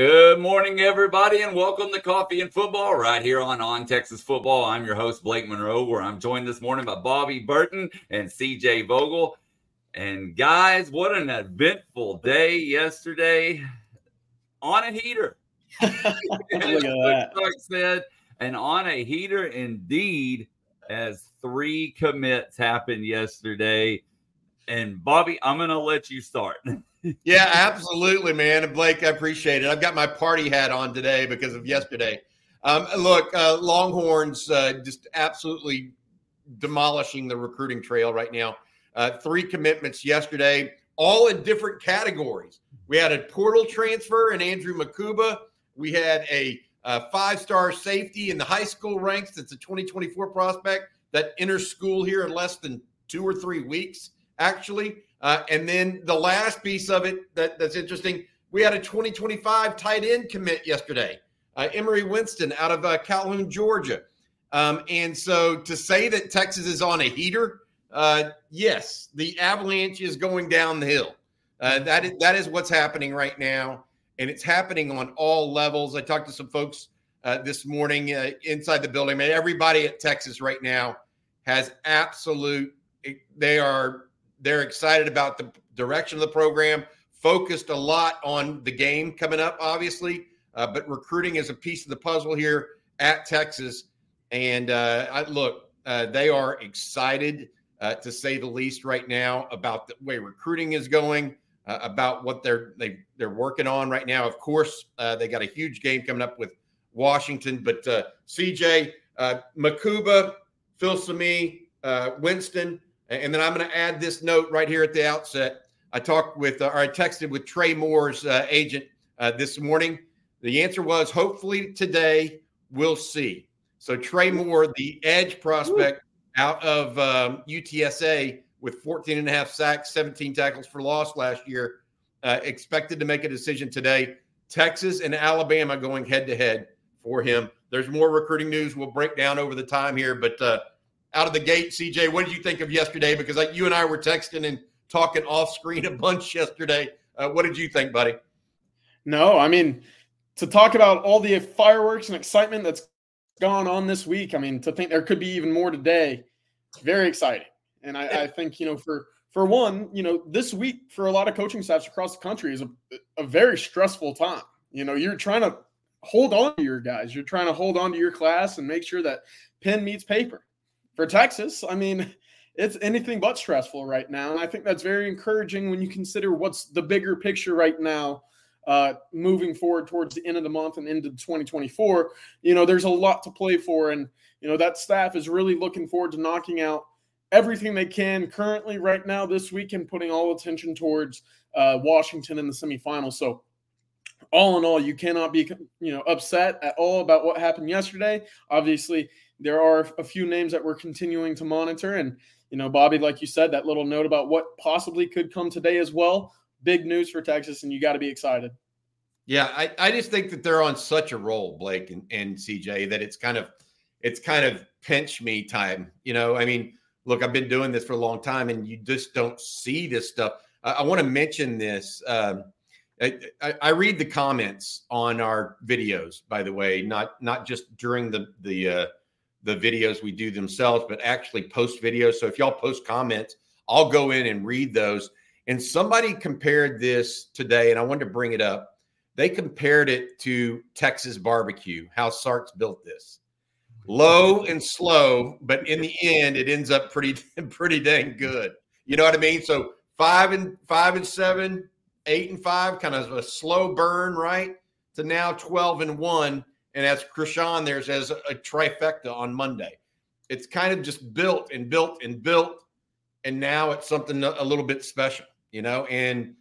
Good morning, everybody, and welcome to Coffee and Football right here on On Texas Football. I'm your host, Blake Monroe, where I'm joined this morning by Bobby Burton and CJ Vogel. And guys, what an eventful day yesterday on a heater. Look said, and on a heater indeed, as three commits happened yesterday. And Bobby, I'm going to let you start. yeah, absolutely, man. And Blake, I appreciate it. I've got my party hat on today because of yesterday. Um, look, uh, Longhorns uh, just absolutely demolishing the recruiting trail right now. Uh, three commitments yesterday, all in different categories. We had a portal transfer in Andrew Mukuba. We had a, a five-star safety in the high school ranks. That's a 2024 prospect that enters school here in less than two or three weeks, actually. Uh, and then the last piece of it that, that's interesting, we had a 2025 tight end commit yesterday, uh, Emery Winston out of uh, Calhoun, Georgia. Um, and so to say that Texas is on a heater, uh, yes, the avalanche is going down the hill. Uh, that is that is what's happening right now, and it's happening on all levels. I talked to some folks uh, this morning uh, inside the building. Man, everybody at Texas right now has absolute. They are they're excited about the direction of the program. Focused a lot on the game coming up, obviously, uh, but recruiting is a piece of the puzzle here at Texas. And uh, I, look, uh, they are excited, uh, to say the least, right now about the way recruiting is going, uh, about what they're they, they're working on right now. Of course, uh, they got a huge game coming up with Washington, but CJ Mukuba, Filsaime, Winston and then I'm going to add this note right here at the outset. I talked with, uh, or I texted with Trey Moore's uh, agent uh, this morning. The answer was hopefully today we'll see. So Trey Moore, the edge prospect out of um, UTSA with 14 and a half sacks, 17 tackles for loss last year, uh, expected to make a decision today. Texas and Alabama going head to head for him. There's more recruiting news we'll break down over the time here, but uh, out of the gate, CJ, what did you think of yesterday? Because like you and I were texting and talking off screen a bunch yesterday. Uh, what did you think, buddy? No, I mean, to talk about all the fireworks and excitement that's gone on this week, I mean, to think there could be even more today, very exciting. And I, I think, you know, for for one, you know, this week for a lot of coaching staffs across the country is a, a very stressful time. You know, you're trying to hold on to your guys. You're trying to hold on to your class and make sure that pen meets paper for Texas, I mean, it's anything but stressful right now. And I think that's very encouraging when you consider what's the bigger picture right now, uh, moving forward towards the end of the month and into 2024. You know, there's a lot to play for. And, you know, that staff is really looking forward to knocking out everything they can currently right now this week and putting all attention towards uh, Washington in the semifinals. So, all in all, you cannot be, you know, upset at all about what happened yesterday. Obviously, there are a few names that we're continuing to monitor. And, you know, Bobby, like you said, that little note about what possibly could come today as well. Big news for Texas, and you got to be excited. Yeah, I, I just think that they're on such a roll, Blake and, and CJ, that it's kind of it's kind of pinch me time. You know, I mean, look, I've been doing this for a long time, and you just don't see this stuff. I, I want to mention this. Um, I, I, read the comments on our videos, by the way, not not just during the the uh, the videos we do themselves, but actually post videos. So if y'all post comments, I'll go in and read those. And somebody compared this today, and I wanted to bring it up. They compared it to Texas barbecue, how Sark's built this. Low and slow, but in the end, it ends up pretty, pretty dang good. You know what I mean? So five and five and seven, eight and five, kind of a slow burn, right? To now 12 and one and as Krishan there says, a trifecta on Monday. It's kind of just built and built and built, and now it's something a little bit special, you know. And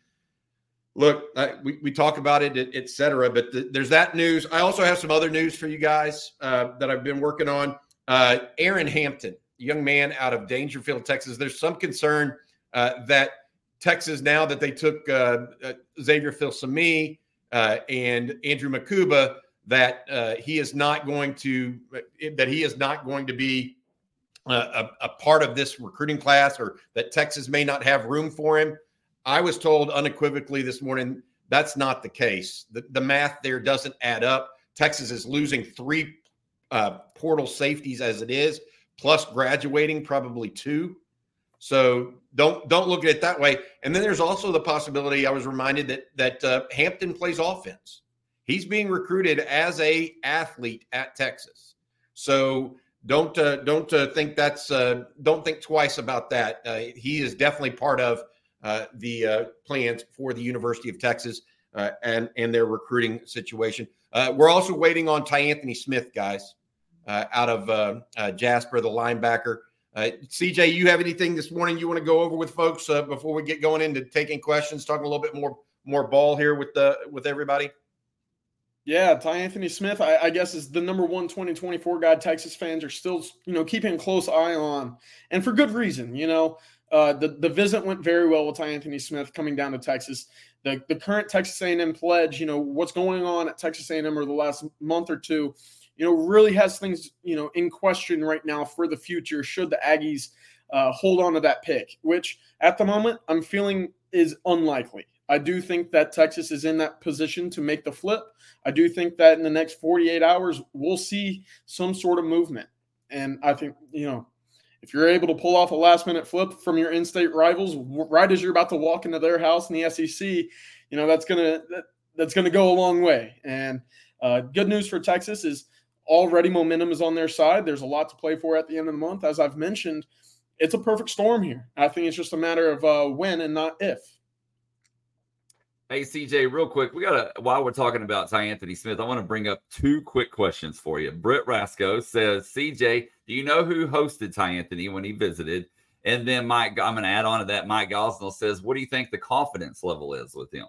look, I, we we talk about it, et cetera, but the, there's that news. I also have some other news for you guys uh, that I've been working on. Uh, Aaron Hampton, young man out of Daingerfield, Texas. There's some concern uh, that Texas now that they took uh, uh, Xavier Filsaime uh, and Andrew Mukuba that uh, he is not going to that he is not going to be uh, a, a, part of this recruiting class or that Texas may not have room for him. I was told unequivocally this morning That's not the case. The, the math there doesn't add up. Texas is losing three uh, portal safeties as it is, plus graduating probably two. So don't don't look at it that way. And then there's also the possibility. I was reminded that that uh, Hampton plays offense. He's being recruited as a athlete at Texas. So don't uh, don't uh, think that's uh, don't think twice about that. Uh, he is definitely part of uh, the uh, plans for the University of Texas and and their recruiting situation. we're also waiting on Ty Anthony Smith, guys, out of Jasper, the linebacker. CJ, you have anything this morning you want to go over with folks before we get going into taking questions, talking a little bit more more ball here with the with everybody? Yeah, Ty Anthony Smith, I, I, guess, is the number one 2024 guy Texas fans are still, you know, keeping a close eye on, and for good reason. You know, uh, the the visit went very well with Ty Anthony Smith coming down to Texas. The the current Texas A&M pledge, you know, what's going on at Texas A&M over the last month or two, you know, really has things, you know, in question right now for the future. Should the Aggies uh, hold on to that pick, which at the moment I'm feeling is unlikely. I do think that Texas is in that position to make the flip. I do think that in the next 48 hours, we'll see some sort of movement. And I think, you know, if you're able to pull off a last minute flip from your in state rivals right as you're about to walk into their house in the SEC, you know, that's going to, that, that's going to go a long way. And uh, good news for Texas is already momentum is on their side. There's a lot to play for at the end of the month. As I've mentioned, it's a perfect storm here. I think it's just a matter of uh, when and not if. Hey CJ, real quick, we gotta while we're talking about Ty Anthony Smith, I want to bring up two quick questions for you. Britt Rasco says, CJ, do you know who hosted Ty Anthony when he visited? And then Mike, I'm gonna add on to that. Mike Gosnell says, What do you think the confidence level is with him?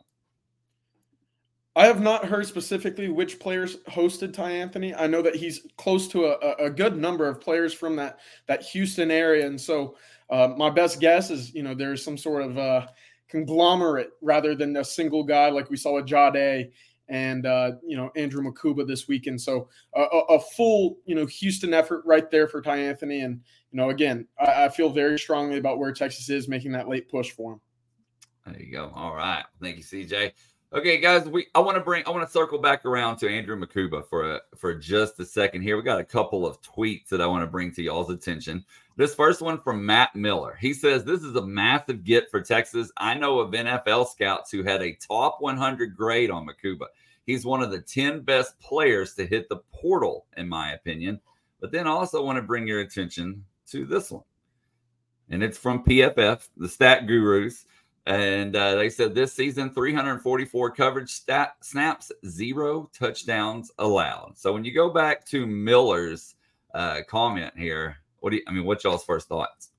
I have not heard specifically which players hosted Ty Anthony. I know that he's close to a, a good number of players from that that Houston area, and so uh, my best guess is you know there's some sort of uh, conglomerate rather than a single guy like we saw with Jade and uh, you know Andrew Mukuba this weekend. So a, a, full you know Houston effort right there for Ty Anthony, and you know again I, I, feel very strongly about where Texas is making that late push for him. There you go. All right, thank you, CJ. Okay, guys, we I want to bring I want to circle back around to Andrew Mukuba for a, for just a second here. We got a couple of tweets that I want to bring to y'all's attention. This first one from Matt Miller. He says this is a massive get for Texas. I know of NFL scouts who had a top 100 grade on Mukuba. He's one of the 10 best players to hit the portal, in my opinion. But then I also want to bring your attention to this one, and it's from PFF, the Stat Gurus. And uh, they said this season, 344 coverage stat, snaps, zero touchdowns allowed. So when you go back to Miller's uh, comment here, what do you, I mean, what's y'all's first thoughts?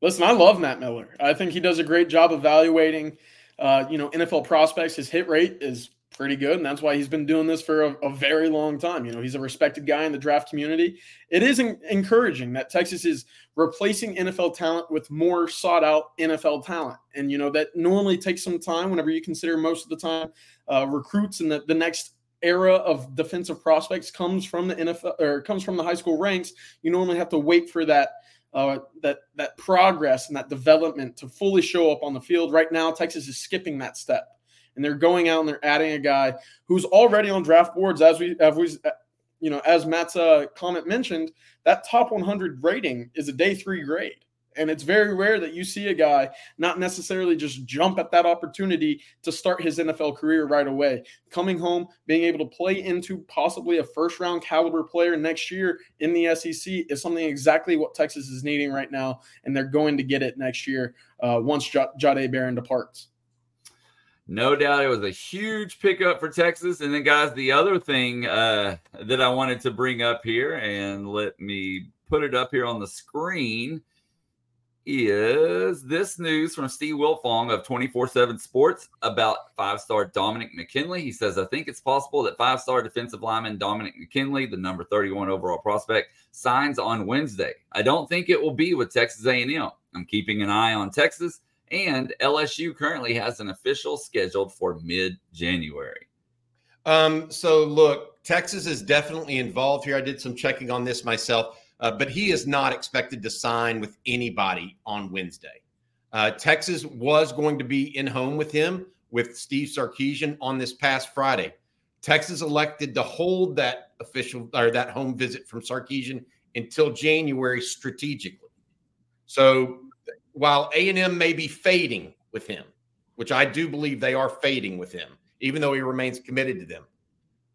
Listen, I love Matt Miller. I think he does a great job evaluating, uh, you know, NFL prospects. His hit rate is pretty good, and that's why he's been doing this for a, a very long time. You know, he's a respected guy in the draft community. It is encouraging that Texas is replacing NFL talent with more sought out NFL talent, and you know that normally takes some time. Whenever you consider most of the time uh, recruits and the, the next era of defensive prospects comes from the NFL or comes from the high school ranks, you normally have to wait for that uh, that that progress and that development to fully show up on the field. Right now, Texas is skipping that step, and they're going out and they're adding a guy who's already on draft boards. As we, as we, you know, as Matt's uh, comment mentioned, that top 100 rating is a day three grade. And it's very rare that you see a guy not necessarily just jump at that opportunity to start his NFL career right away. Coming home, being able to play into possibly a first round caliber player next year in the SEC is something exactly what Texas is needing right now. And they're going to get it next year uh, once J- Jahdae Barron departs. No doubt it was a huge pickup for Texas. And then, guys, the other thing uh, that I wanted to bring up here, and let me put it up here on the screen is this news from Steve Wiltfong of 24 7 Sports about five star Dominick McKinley. He says, I think it's possible that five star defensive lineman Dominick McKinley, the number 31 overall prospect, signs on Wednesday. I don't think it will be with Texas A&M. I'm keeping an eye on Texas, and LSU currently has an official scheduled for mid January. Um, so, look, Texas is definitely involved here. I did some checking on this myself. Uh, but he is not expected to sign with anybody on Wednesday. Uh, Texas was going to be in home with him with Steve Sarkisian on this past Friday. Texas elected to hold that official or that home visit from Sarkisian until January strategically. So while A&M may be fading with him, which I do believe they are fading with him, even though he remains committed to them.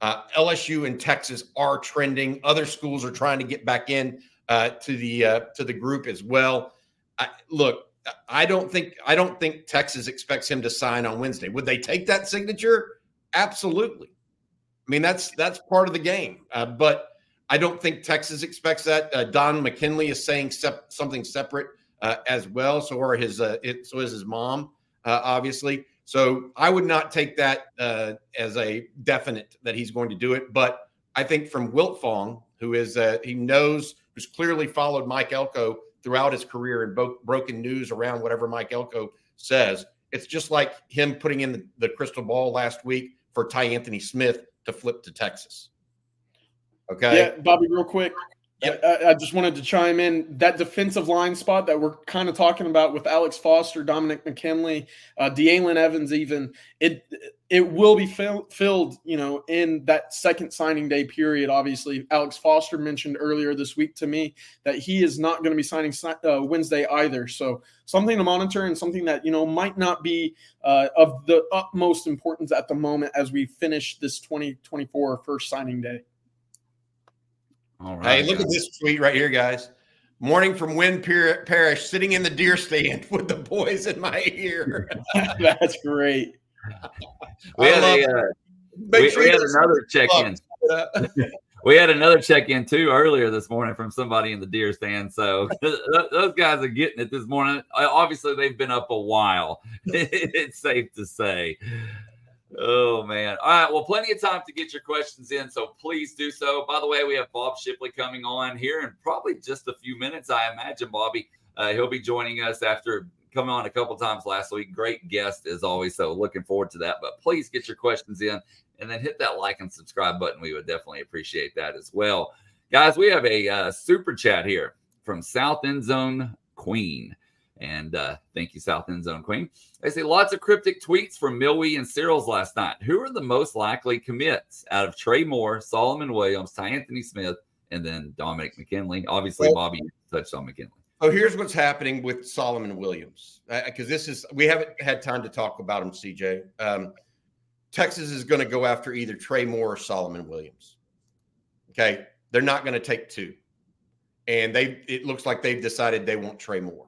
Uh, LSU and Texas are trending. Other schools are trying to get back in uh, to the uh, to the group as well. I, look, I don't think I don't think Texas expects him to sign on Wednesday. Would they take that signature? Absolutely. I mean, that's that's part of the game. Uh, but I don't think Texas expects that. Uh, Don McKinley is saying sep- something separate uh, as well. So are his uh, it, so is his mom, uh, obviously. So I would not take that uh, as a definite that he's going to do it. But I think from Wiltfong, who is he knows who's clearly followed Mike Elko throughout his career and bo- broken news around whatever Mike Elko says. It's just like him putting in the, the crystal ball last week for Ty Anthony Smith to flip to Texas. Okay. Yeah, Bobby, real quick. Yep. I, I, just wanted to chime in that defensive line spot that we're kind of talking about with Alex Foster, Dominick McKinley, uh, Evans. Even it it will be fill, filled, you know, in that second signing day period. Obviously, Alex Foster mentioned earlier this week to me that he is not going to be signing uh, Wednesday either. So something to monitor and something that you know might not be uh, of the utmost importance at the moment as we finish this 2024 first signing day. All right. Hey, look guys. at this tweet right here, guys. Morning from Wynn Parish, sitting in the deer stand with the boys in my ear. That's great. we had, a, uh, we, sure we had another check in. we had another check in too earlier this morning from somebody in the deer stand. So those guys are getting it this morning. Obviously, they've been up a while. it's safe to say. Oh man. All right. Well, plenty of time to get your questions in. So please do so. By the way, we have Bob Shipley coming on here in probably just a few minutes. I imagine Bobby. Uh, he'll be joining us after coming on a couple times last week. Great guest as always. So looking forward to that. But please get your questions in and then hit that like and subscribe button. We would definitely appreciate that as well. Guys, we have a uh, super chat here from South End Zone Queen. And uh, thank you, South End Zone Queen. I see lots of cryptic tweets from Milwee and Searles last night. Who are the most likely commits out of Trey Moore, Solomon Williams, Ty Anthony Smith, and then Dominick McKinley? Obviously, Bobby touched on McKinley. So here's what's happening with Solomon Williams because uh, this is we haven't had time to talk about him, CJ. Um, Texas is going to go after either Trey Moore or Solomon Williams. Okay, they're not going to take two, and they it looks like they've decided they want Trey Moore.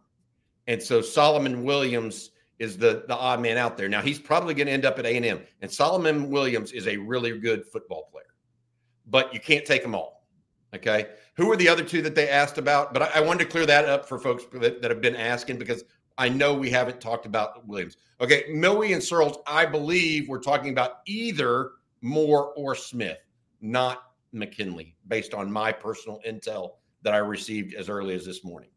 And so Solomon Williams is the the odd man out there. Now he's probably going to end up at A and M. And Solomon Williams is a really good football player, but you can't take them all. Okay, who are the other two that they asked about? But I, I wanted to clear that up for folks that, that, have been asking because I know we haven't talked about Williams. Okay, Milwee and Searles, I believe we're talking about either Moore or Smith, not McKinley, based on my personal intel that I received as early as this morning.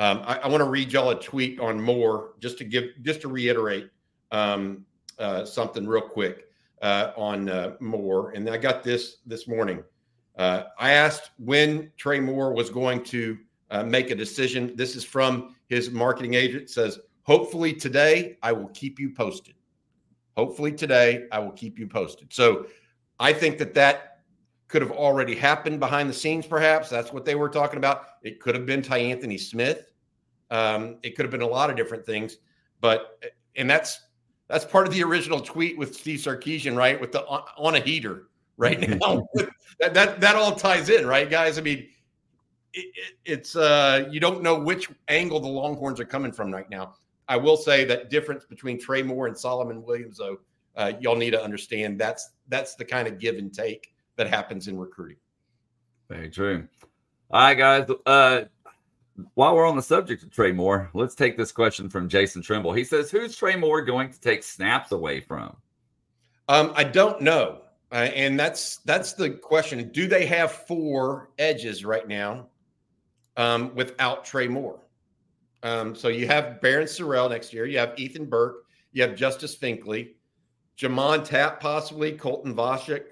Um, I, I want to read y'all a tweet on Moore just to give, just to reiterate um, uh, something real quick uh, on uh, Moore. And I got this this morning. Uh, I asked when Trey Moore was going to uh, make a decision. This is from his marketing agent. Says, "Hopefully today, I will keep you posted." Hopefully today, I will keep you posted. So, I think that that could have already happened behind the scenes. Perhaps that's what they were talking about. It could have been Ty Anthony Smith. Um, it could have been a lot of different things, but and that's that's part of the original tweet with Steve Sarkisian, right? With the on, on a heater right now. that, that that all ties in, right, guys? I mean, it, it, it's uh, you don't know which angle the Longhorns are coming from right now. I will say that difference between Trey Moore and Solomon Williams, though, uh, y'all need to understand that's that's the kind of give and take that happens in recruiting. Very true. All right, guys. Uh, while we're on the subject of Trey Moore, let's take this question from Jason Trimble. He says, "Who's Trey Moore going to take snaps away from?" Um, I don't know, uh, and that's that's the question. Do they have four edges right now um, without Trey Moore? Um, so you have Barryn Sorrell next year. You have Ethan Burke. You have Justice Finkley, J'Mond Tapp, possibly Colton Vasek.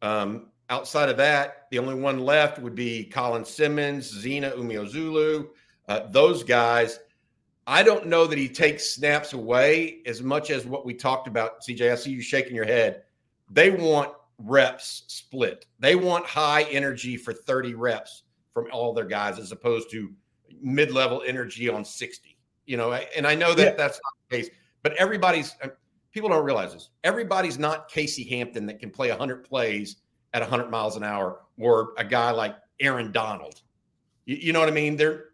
Um, outside of that, the only one left would be Colin Simmons, Zina Umeozulu, uh, those guys. I don't know that he takes snaps away as much as what we talked about, CJ. I see you shaking your head. They want reps split. They want high energy for 30 reps from all their guys as opposed to mid-level energy on 60. You know, and I know that yeah. that's not the case, but everybody's uh, people don't realize this. Everybody's not Casey Hampton that can play 100 plays at 100 miles an hour or a guy like Aaron Donald. You, you know what I mean? They're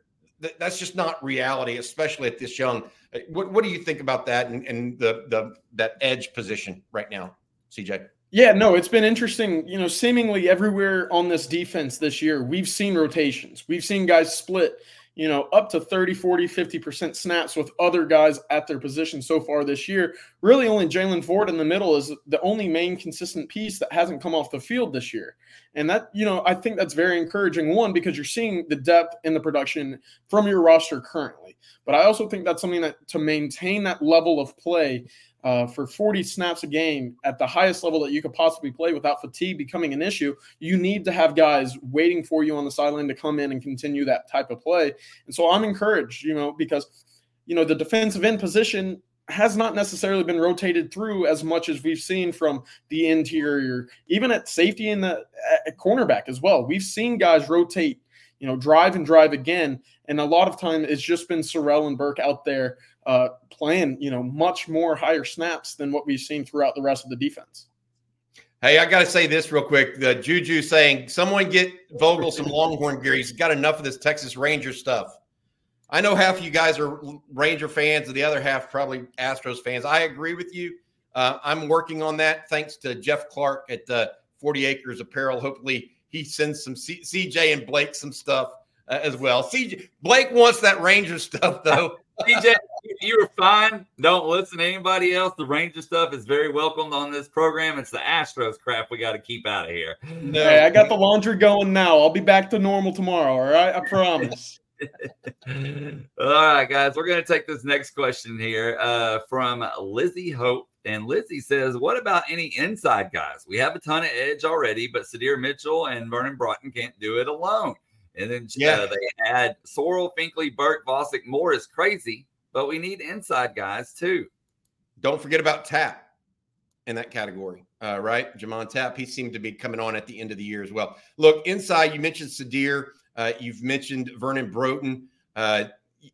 that's just not reality, especially at this young. Uh, what, what do you think about that and, and the the that edge position right now, CJ? Yeah, no, it's been interesting. You know, seemingly everywhere on this defense this year, we've seen rotations. We've seen guys split you know, up to 30, 40, 50% snaps with other guys at their position so far this year. Really, only Jaylan Ford in the middle is the only main consistent piece that hasn't come off the field this year. And that, you know, I think that's very encouraging. One, because you're seeing the depth in the production from your roster currently. But I also think that's something that to maintain that level of play uh, for 40 snaps a game at the highest level that you could possibly play without fatigue becoming an issue, you need to have guys waiting for you on the sideline to come in and continue that type of play. And so I'm encouraged, you know, because, you know, the defensive end position has not necessarily been rotated through as much as we've seen from the interior, even at safety and the cornerback as well. We've seen guys rotate, you know, drive and drive again. And a lot of time it's just been Sorrell and Burke out there uh, playing, you know, much more higher snaps than what we've seen throughout the rest of the defense. Hey, I got to say this real quick. The Juju saying, someone get Vogel some Longhorn gear. He's got enough of this Texas Ranger stuff. I know half of you guys are Ranger fans, and the other half probably Astros fans. I agree with you. Uh, I'm working on that thanks to Jeff Clark at the 40 Acres Apparel. Hopefully, he sends some C- CJ and Blake some stuff uh, as well. CJ Blake wants that Ranger stuff though. CJ, you are fine. Don't listen to anybody else. The Ranger stuff is very welcomed on this program. It's the Astros crap we got to keep out of here. No. Hey, I got the laundry going now. I'll be back to normal tomorrow. All right, I promise. all right, guys, we're going to take this next question here uh, from Lizzie Hope. And Lizzie says, What about any inside guys? We have a ton of edge already, but Sydir Mitchell and Vernon Broughton can't do it alone. And then yeah. Uh, they had Sorrell, Finkley, Burke, Vasek, Moore is crazy, but we need inside guys too. Don't forget about Tapp in that category, uh, right? J'Mond Tapp, he seemed to be coming on at the end of the year as well. Look, inside, you mentioned Sydir, uh, you've mentioned Vernon Broughton. Uh,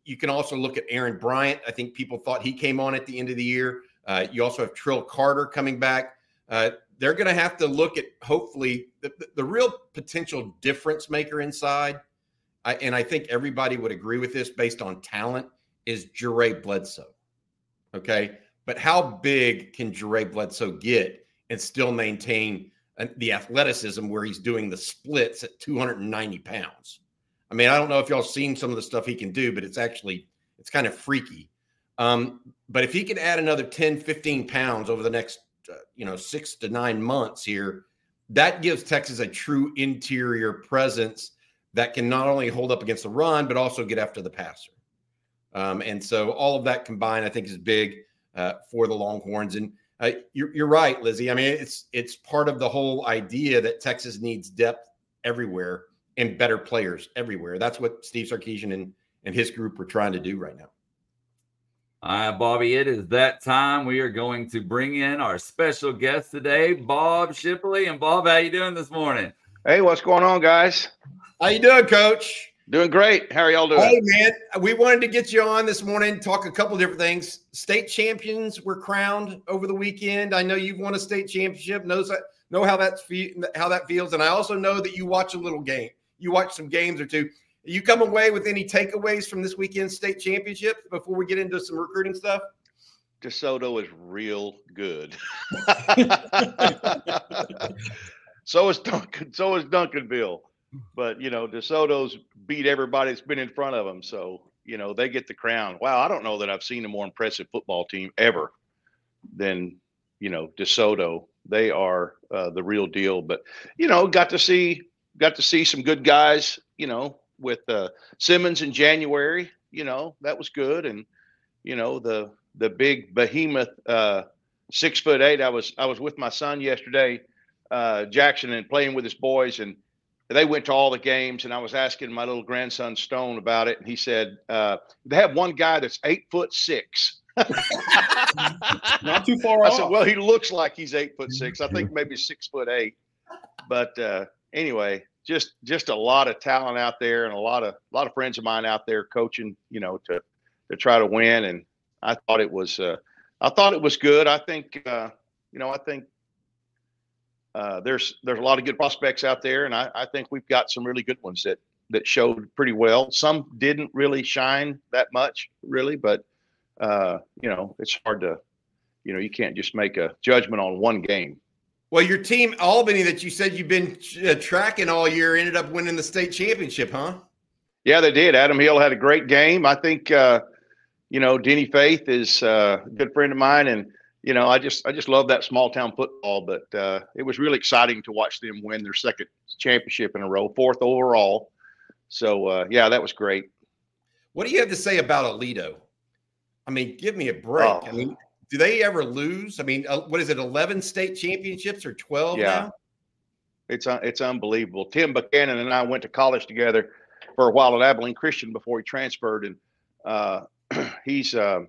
you can also look at Aaron Bryant. I think people thought he came on at the end of the year. Uh, you also have Trill Carter coming back. Uh, they're going to have to look at hopefully the, the real potential difference maker inside. I, and I think everybody would agree with this based on talent is Jure Bledsoe. Okay. But how big can Jure Bledsoe get and still maintain the athleticism where he's doing the splits at 290 pounds? I mean, I don't know if y'all seen some of the stuff he can do, but it's actually, it's kind of freaky. Um, but if he can add another 10, 15 pounds over the next uh, you know six to nine months here, that gives Texas a true interior presence that can not only hold up against the run but also get after the passer. Um, and so all of that combined, I think, is big uh, for the Longhorns. And uh, you're, you're right, Lizzie. I mean, it's it's part of the whole idea that Texas needs depth everywhere and better players everywhere. That's what Steve Sarkisian and and his group are trying to do right now. All right, Bobby, it is that time. We are going to bring in our special guest today, Bob Shipley. And Bob, how you doing this morning? Hey, what's going on, guys? How you doing, Coach? Doing great. How are y'all doing? Hey, man, we wanted to get you on this morning, talk a couple different things. State champions were crowned over the weekend. I know you've won a state championship. Knows that, know how that's how that feels, and I also know that you watch a little game. You watch some games or two you come away with any takeaways from this weekend's state championship before we get into some recruiting stuff? DeSoto is real good. so is Duncan. So is Duncanville. But you know, DeSoto's beat everybody that's been in front of them. So you know, they get the crown. Wow, I don't know that I've seen a more impressive football team ever than you know DeSoto. They are uh, the real deal. But you know, got to see got to see some good guys. You know, with uh, Simmons in January. You know that was good, and you know the the big behemoth, uh, six foot eight. I was I was with my son yesterday, uh, Jackson, and playing with his boys, and they went to all the games, and I was asking my little grandson Stone about it, and he said uh, they have one guy that's eight foot six. Not too far I off. said, well, he looks like he's eight foot six. I think maybe six foot eight. But uh, anyway, just just a lot of talent out there, and a lot of a lot of friends of mine out there coaching. You know, to to try to win, and I thought it was uh, I thought it was good. I think uh, you know I think uh, there's there's a lot of good prospects out there, and I, I think we've got some really good ones that that showed pretty well. Some didn't really shine that much, really, but uh, you know it's hard to you know you can't just make a judgment on one game. Well, your team, Albany, that you said you've been uh, tracking all year, ended up winning the state championship, huh? Yeah, they did. Adam Hill had a great game. I think uh, you know Denny Faith is uh, a good friend of mine, and you know I just I just love that small town football. But uh, it was really exciting to watch them win their second championship in a row, fourth overall. So uh, yeah, that was great. What do you have to say about Aledo? I mean, give me a break. Oh. I mean, do they ever lose? I mean, uh, what is it, 11 state championships or 12 Yeah. now? It's un- it's unbelievable. Tim Buchanan and I went to college together for a while at Abilene Christian before he transferred, and uh, he's uh,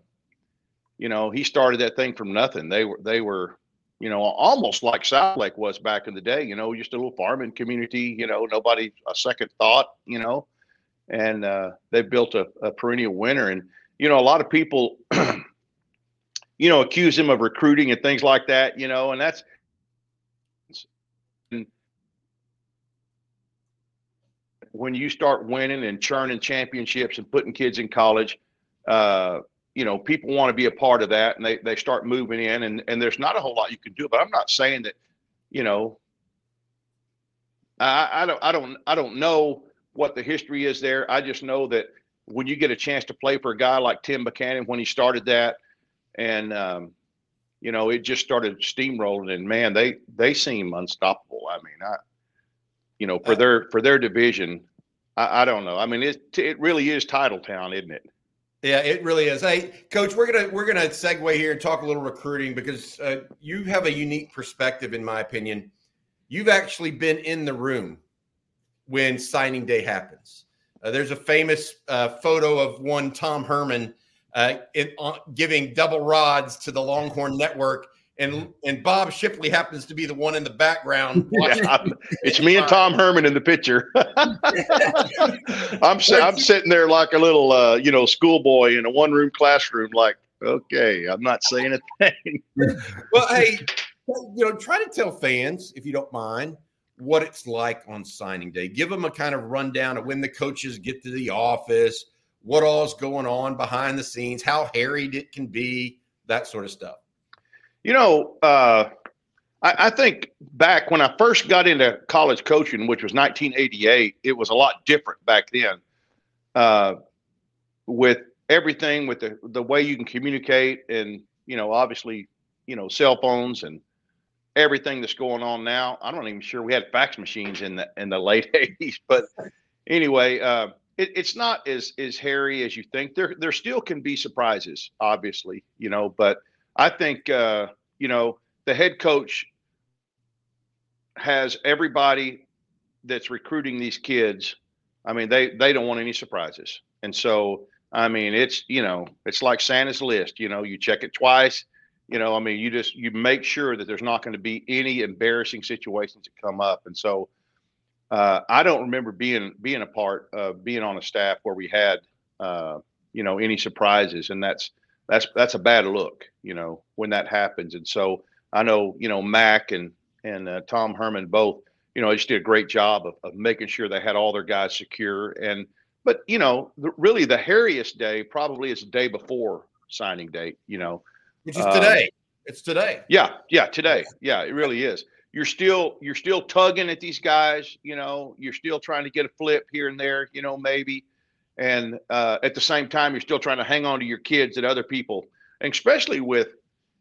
you know he started that thing from nothing. They were they were you know almost like Southlake was back in the day. You know, just a little farming community. You know, nobody a second thought. You know, and uh, they built a, a perennial winner. And you know, a lot of people. You know, accuse him of recruiting and things like that. You know, and that's when you start winning and churning championships and putting kids in college, uh, you know, people want to be a part of that and they, they start moving in and, and there's not a whole lot you can do, but I'm not saying that, you know, I, I don't, I don't, I don't know what the history is there. I just know that when you get a chance to play for a guy like Tim Buchanan, when he started that and, um, you know, it just started steamrolling and man, they, they seem unstoppable. I mean, I, you know, for Uh, their for their division. I, I don't know. I mean, it it really is title town, isn't it? Yeah, it really is. Hey, coach, we're gonna we're gonna segue here and talk a little recruiting because uh, you have a unique perspective, in my opinion. You've actually been in the room when signing day happens. Uh, there's a famous uh, photo of one Tom Herman uh, in, uh, giving double rods to the Longhorn Network, and and Bob Shipley happens to be the one in the background. Yeah, it's me and Tom Herman in the picture. I'm I'm sitting there like a little uh, you know schoolboy in a one room classroom, like okay, I'm not saying a thing. Well, hey, you know, try to tell fans, if you don't mind, what it's like on signing day. Give them a kind of rundown of when the coaches get to the office, what all's going on behind the scenes, how harried it can be, that sort of stuff. You know, uh, I, I think back when I first got into college coaching, which was 1988, it was a lot different back then. Uh, with everything, with the the way you can communicate, and you know, obviously, you know, cell phones and everything that's going on now. I'm not even sure we had fax machines in the in the late 80s, but anyway, uh, it, it's not as as hairy as you think. There there still can be surprises, obviously, you know, but I think uh, you know the head coach has everybody that's recruiting these kids. I mean, they they don't want any surprises, and so I mean, it's you know, it's like Santa's list. You know, you check it twice. You know, I mean, you just you make sure that there's not going to be any embarrassing situations that come up, and so uh, I don't remember being being a part of being on a staff where we had uh, you know any surprises, and that's that's that's a bad look, you know, when that happens. And so I know, you know, Mack and and uh, Tom Herman both, you know, just did a great job of, of making sure they had all their guys secure. And but you know, the, really the hairiest day probably is the day before signing date. You know, Which is Um, today. it's today. yeah, yeah, today. Yeah, it really is. You're still you're still tugging at these guys, you know, you're still trying to get a flip here and there, you know, maybe. And uh, at the same time, you're still trying to hang on to your kids and other people. And especially with,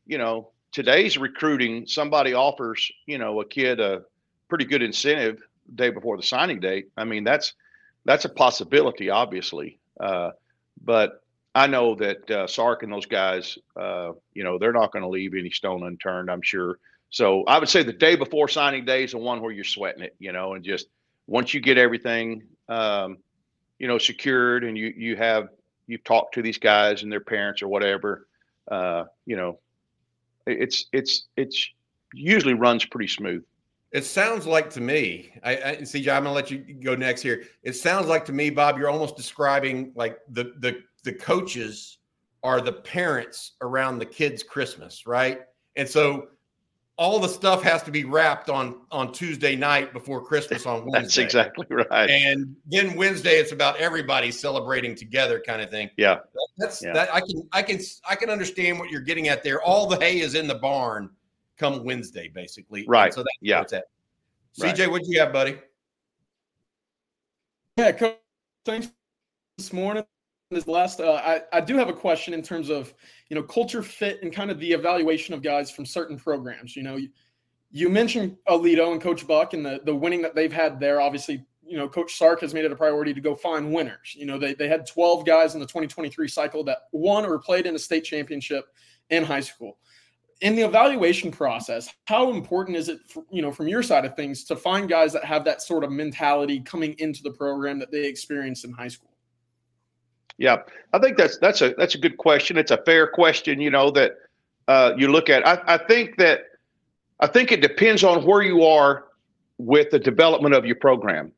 you know, today's recruiting, somebody offers, you know, a kid a pretty good incentive day before the signing date. I mean, that's that's a possibility, obviously. Uh, but I know that uh, Sark and those guys, uh, you know, they're not going to leave any stone unturned. I'm sure. So I would say the day before signing day is the one where you're sweating it, you know, and just once you get everything, um, you know, secured and you you have you've talked to these guys and their parents or whatever, uh, you know, it's it's it's usually runs pretty smooth. It sounds like to me, I, I CJ, I'm gonna let you go next here. It sounds like to me, Bob, you're almost describing like the the the coaches are the parents around the kids' Christmas, right? And so all the stuff has to be wrapped on on Tuesday night before Christmas on Wednesday. That's exactly right. And then Wednesday, it's about everybody celebrating together, kind of thing. Yeah, that's Yeah. that. I can I can I can understand what you're getting at there. All the hay is in the barn come Wednesday, basically. And Right. So that's Yeah. where it's at. Right. CJ, what'd you have, buddy? Yeah, coach. Thanks this morning. This last, uh, I I do have a question in terms of you know culture fit and kind of the evaluation of guys from certain programs. You know, you, you mentioned Aledo and Coach Buck and the the winning that they've had there. Obviously, you know Coach Sark has made it a priority to go find winners. You know, they they had 12 guys in the 2023 cycle that won or played in a state championship in high school. In the evaluation process, how important is it, for, you know, from your side of things, to find guys that have that sort of mentality coming into the program that they experienced in high school? Yeah, I think that's that's a that's a good question. It's a fair question, you know, that uh, you look at. I, I think that I think it depends on where you are with the development of your program.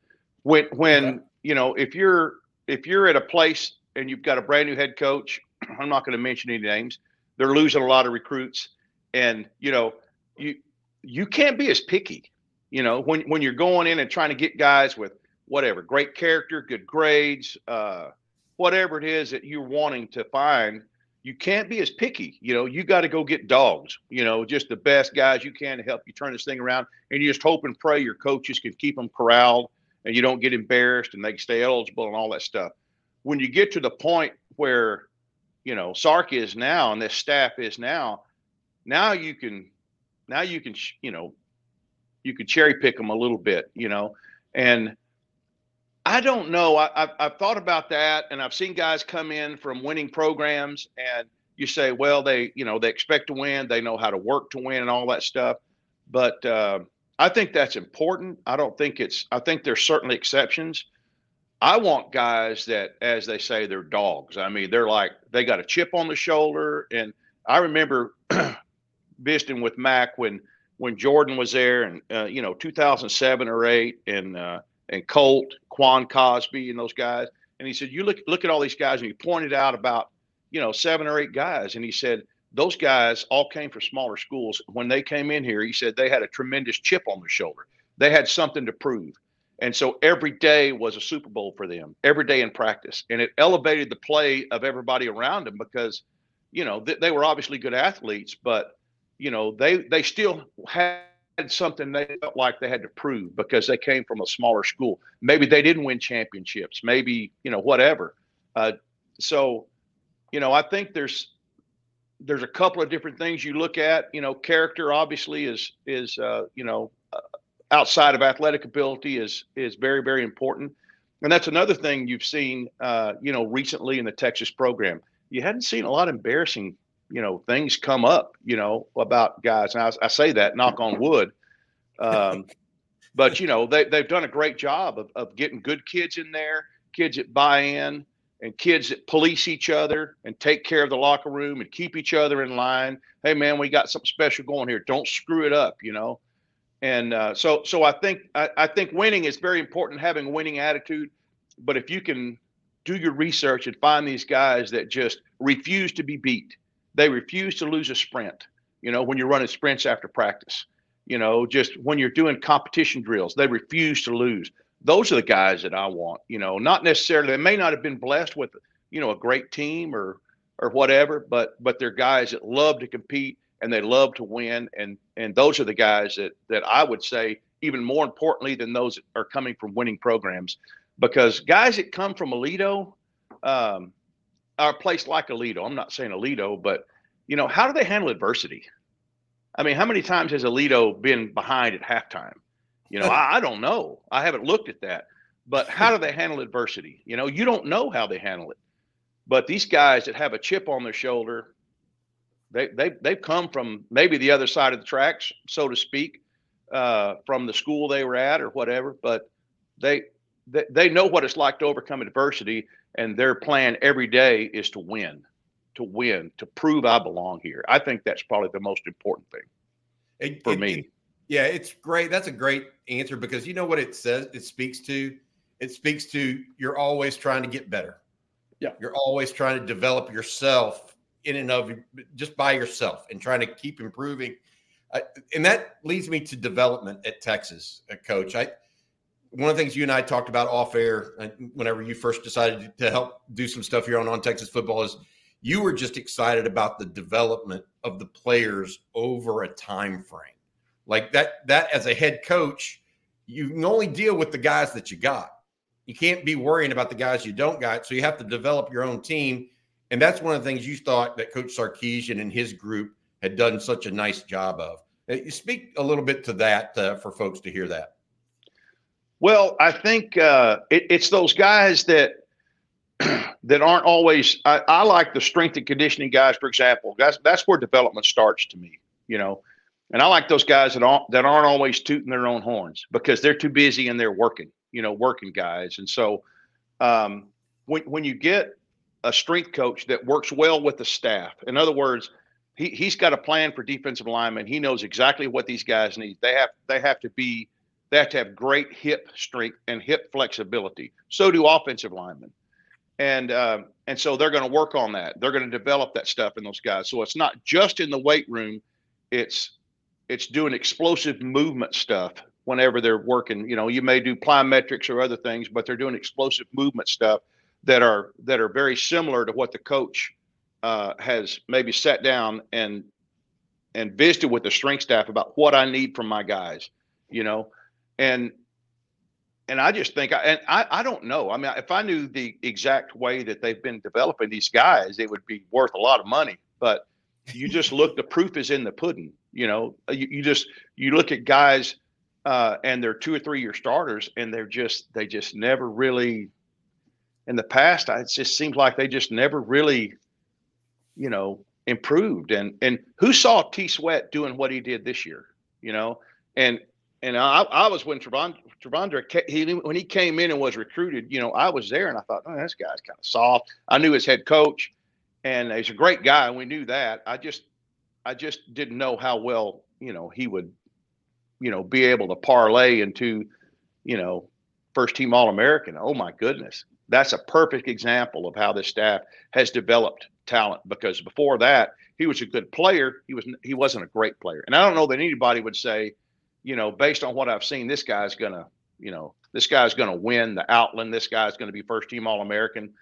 When when Okay. you know if you're if you're at a place and you've got a brand new head coach, I'm not going to mention any names. They're losing a lot of recruits, and you know you you can't be as picky. You know when when you're going in and trying to get guys with whatever great character, good grades. Uh, whatever it is that you're wanting to find, you can't be as picky. You know, you got to go get dogs, you know, just the best guys you can to help you turn this thing around. And you just hope and pray your coaches can keep them corralled and you don't get embarrassed and they stay eligible and all that stuff. When you get to the point where, you know, Sark is now and this staff is now, now you can, now you can, you know, you can cherry pick them a little bit, you know, and I don't know. I, I've, I've thought about that, and I've seen guys come in from winning programs, and you say, well, they, you know, they expect to win, they know how to work to win, and all that stuff. But uh, I think that's important. I don't think it's. I think there's certainly exceptions. I want guys that, as they say, they're dogs. I mean, they're like they got a chip on the shoulder, and I remember visiting with Mack when when Jordan was there, and uh, you know, 2007 or eight, and uh, and Colt, Quan Cosby, and those guys. And he said, "You look look at all these guys," and he pointed out about you know seven or eight guys, and he said those guys all came from smaller schools. When they came in here, he said they had a tremendous chip on their shoulder. They had something to prove, and so every day was a Super Bowl for them. Every day in practice, and it elevated the play of everybody around them because you know th- they were obviously good athletes, but you know they they still had had something they felt like they had to prove because they came from a smaller school. Maybe they didn't win championships. Maybe you know whatever. Uh, so, you know, I think there's there's a couple of different things you look at. You know, character obviously is is uh, you know uh, outside of athletic ability is is very very important, and that's another thing you've seen. Uh, you know, recently in the Texas program, you hadn't seen a lot of embarrassing you know things come up you know about guys. And I, I say that knock on wood um, but you know they, they've done a great job of, of getting good kids in there kids that buy in and kids that police each other and take care of the locker room and keep each other in line. Hey man we got something special going here. Don't screw it up you know? And uh, so so i think I, I think winning is very important having a winning attitude. But if you can do your research and find these guys that just refuse to be beat they refuse to lose a sprint. You know, when you're running sprints after practice, you know, just when you're doing competition drills, they refuse to lose. Those are the guys that I want. You know, not necessarily they may not have been blessed with, you know, a great team or or whatever, but but they're guys that love to compete and they love to win. And and those are the guys that that I would say even more importantly than those that are coming from winning programs, because guys that come from Aledo, um, or a place like Aledo. I'm not saying Aledo, but you know, how do they handle adversity? I mean, how many times has Aledo been behind at halftime? You know, I, I don't know. I haven't looked at that. But how do they handle adversity? You know, you don't know how they handle it. But these guys that have a chip on their shoulder, they they they've come from maybe the other side of the tracks, so to speak, uh, from the school they were at or whatever. But they, they they know what it's like to overcome adversity, and their plan every day is to win, to win, to prove I belong here. I think that's probably the most important thing it, for it, me. It, yeah, it's great. That's a great answer because you know what it says. It speaks to. It speaks to you're always trying to get better. Yeah, you're always trying to develop yourself in and of just by yourself and trying to keep improving. Uh, and that leads me to development at Texas, uh, Coach. I one of the things you and I talked about off air uh, whenever you first decided to help do some stuff here on on Texas football is you were just excited about the development of the players over a time frame. Like that that as a head coach, you can only deal with the guys that you got. You can't be worrying about the guys you don't got. So you have to develop your own team. And that's one of the things you thought that Coach Sarkisian and his group had done such a nice job of. Uh, you speak a little bit to that uh, for folks to hear that. Well, I think uh, it, it's those guys that that aren't always. I, I, like the strength and conditioning guys, for example. That's that's where development starts to me. You know, and I like those guys that aren't that aren't always tooting their own horns because they're too busy and they're working. You know, working guys. And so, um, when when you get a strength coach that works well with the staff, in other words, he he's got a plan for defensive linemen. He knows exactly what these guys need. They have they have to be they have to have great hip strength and hip flexibility. So do offensive linemen, and uh, and so they're going to work on that. They're going to develop that stuff in those guys. So it's not just in the weight room; it's it's doing explosive movement stuff whenever they're working. You know, you may do plyometrics or other things, but they're doing explosive movement stuff that are that are very similar to what the coach uh, has maybe sat down and and visited with the strength staff about what I need from my guys. You know, and and I just think, and I, I don't know. I mean, if I knew the exact way that they've been developing these guys, it would be worth a lot of money. But you just look, the proof is in the pudding. You know, you, you just you look at guys, uh, and they're two or three year starters, and they're just they just never really. In the past, it just seems like they just never really, you know, improved. And and who saw T Sweat doing what he did this year? You know, and and I, I was when T'Vondre, he when he came in and was recruited, you know, I was there and I thought, oh, this guy's kind of soft. I knew his head coach, and he's a great guy, and we knew that. I just, I just didn't know how well, you know, he would, you know, be able to parlay into, you know, first team All American. Oh my goodness, that's a perfect example of how this staff has developed talent. Because before that, he was a good player. He was he wasn't a great player, and I don't know that anybody would say you know, based on what I've seen, this guy's gonna, you know, this guy's gonna win the Outland. This guy's gonna be first team All American.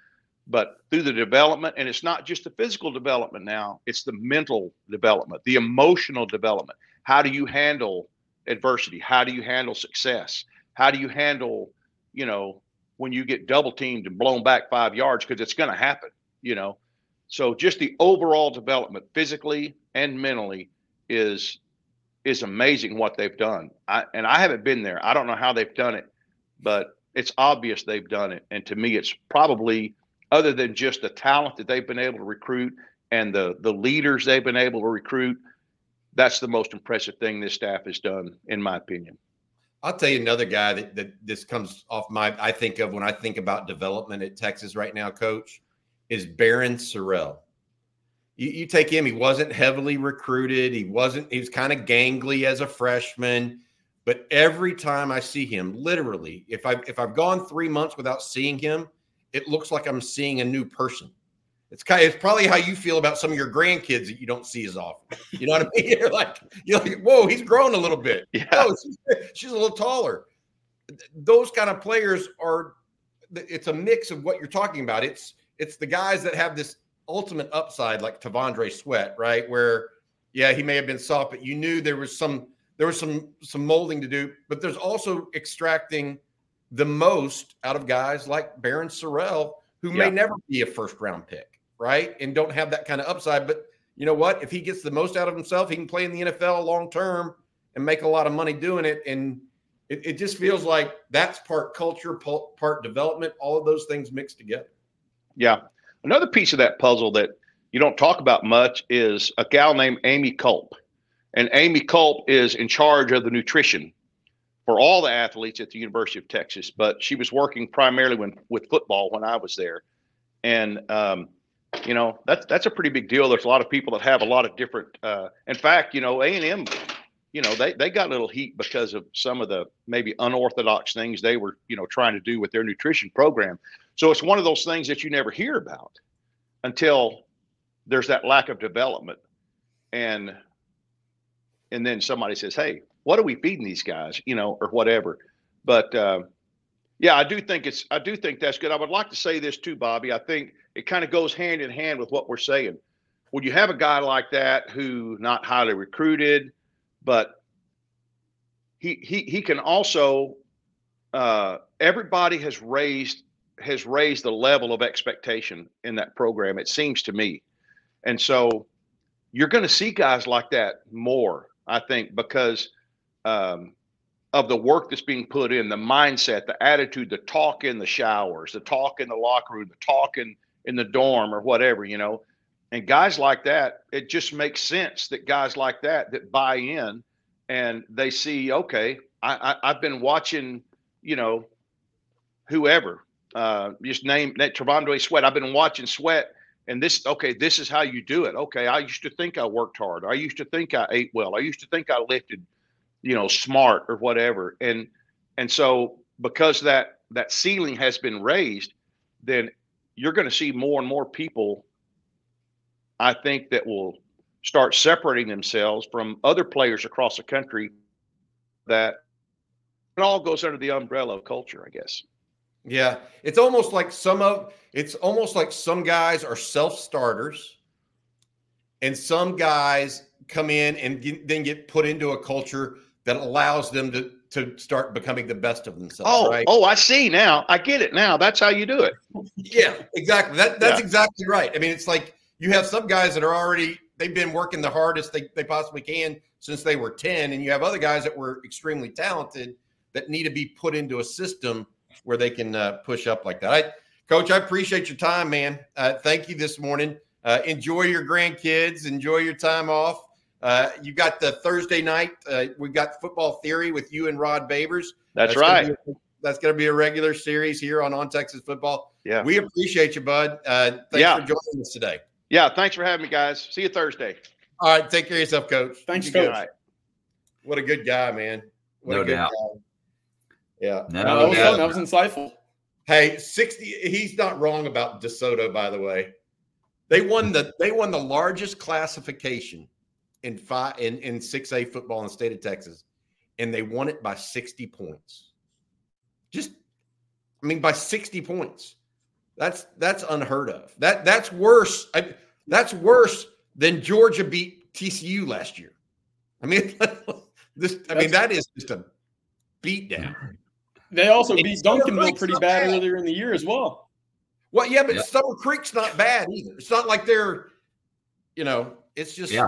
But through the development, and it's not just the physical development now, it's the mental development, the emotional development. How do you handle adversity? How do you handle success? How do you handle, you know, when you get double teamed and blown back five yards? Because it's going to happen, you know. So just the overall development, physically and mentally, is is amazing what they've done. I, and I haven't been there. I don't know how they've done it, but it's obvious they've done it. And to me, it's probably other than just the talent that they've been able to recruit and the the leaders they've been able to recruit, that's the most impressive thing this staff has done, in my opinion. I'll tell you another guy that, that this comes off my I think of when I think about development at Texas right now, coach, is Barryn Sorrell you, you take him, he wasn't heavily recruited. He wasn't, he was kind of gangly as a freshman. But every time I see him, literally, if I if I've gone three months without seeing him, it looks like I'm seeing a new person. It's kind of, it's probably how you feel about some of your grandkids that you don't see as often. You know what I mean? You're like, you're like, whoa, he's grown a little bit. Yeah. Oh, she's, she's a little taller. Those kind of players are it's a mix of what you're talking about. It's it's the guys that have this ultimate upside like T'Vondre Sweat, right? Where yeah, he may have been soft, but you knew there was some there was some some molding to do. But there's also extracting the most out of guys like Barryn Sorrell, who yeah. may never be a first round pick, right? And don't have that kind of upside. But you know what? If he gets the most out of himself, he can play in the NFL long term and make a lot of money doing it. And it, it just feels like that's part culture, part development, all of those things mixed together. Yeah. Another piece of that puzzle that you don't talk about much is a gal named Amy Culp. And Amy Culp is in charge of the nutrition for all the athletes at the University of Texas, but she was working primarily when, with football when I was there. And, um, you know, that's, that's a pretty big deal. There's a lot of people that have a lot of different, uh, in fact, you know, A&M, you know, they, they got a little heat because of some of the maybe unorthodox things they were, you know, trying to do with their nutrition program. So it's one of those things that you never hear about until there's that lack of development. And, and then somebody says, Hey, what are we feeding these guys, you know, or whatever. But uh, yeah, I do think it's I do think that's good. I would like to say this too, Bobby. I think it kind of goes hand in hand with what we're saying. When you have a guy like that who not highly recruited, but he he he can also uh, everybody has raised has raised the level of expectation in that program. It seems to me, and so you're going to see guys like that more. I think because um, of the work that's being put in, the mindset, the attitude, the talk in the showers, the talk in the locker room, the talk in, in the dorm or whatever, you know. And guys like that, it just makes sense that guys like that that buy in and they see, okay, I, I, have been watching, you know, whoever, uh, just name that T'Vondre Sweat. I've been watching Sweat and this okay this is how you do it. Okay i used to think i worked hard. I used to think i ate well. I used to think i lifted you know smart or whatever. And and so because that that ceiling has been raised then you're going to see more and more people i think that will start separating themselves from other players across the country that it all goes under the umbrella of culture i guess yeah it's almost like some of it's almost like some guys are self-starters and some guys come in and get, then get put into a culture that allows them to to start becoming the best of themselves. Oh, right? oh, I see now. I get it now. That's how you do it. Yeah, exactly. That that's yeah. exactly right. I mean, it's like you have some guys that are already they've been working the hardest they, they possibly can since they were 10 and you have other guys that were extremely talented that need to be put into a system where they can uh, push up like that I, coach i appreciate your time man uh, thank you this morning uh, enjoy your grandkids enjoy your time off uh, you got the Thursday night. Uh, we got football theory with you and Rod Babers. That's, that's right. Gonna a, that's going to be a regular series here on On Texas Football. Yeah, we appreciate you, bud. Uh, thanks yeah. for joining us today. Yeah, thanks for having me, guys. See you Thursday. All right, take care of yourself, Coach. Thanks, Coach. Right. What a good guy, man. What no doubt. Guy. Yeah, no, that was fun. That was insightful. Hey, sixty. He's not wrong about DeSoto, by the way. They won the they won the largest classification in five in, in 6A football in the state of Texas, and they won it by 60 points. Just I mean by 60 points. That's that's unheard of. That that's worse. I, that's worse than Georgia beat TCU last year. I mean, this. I mean, that is just a beatdown. They also beat Duncanville pretty bad, bad, earlier in the year as well. Well, yeah, but Summer Creek's not bad either. It's not like they're, you know, it's just yeah.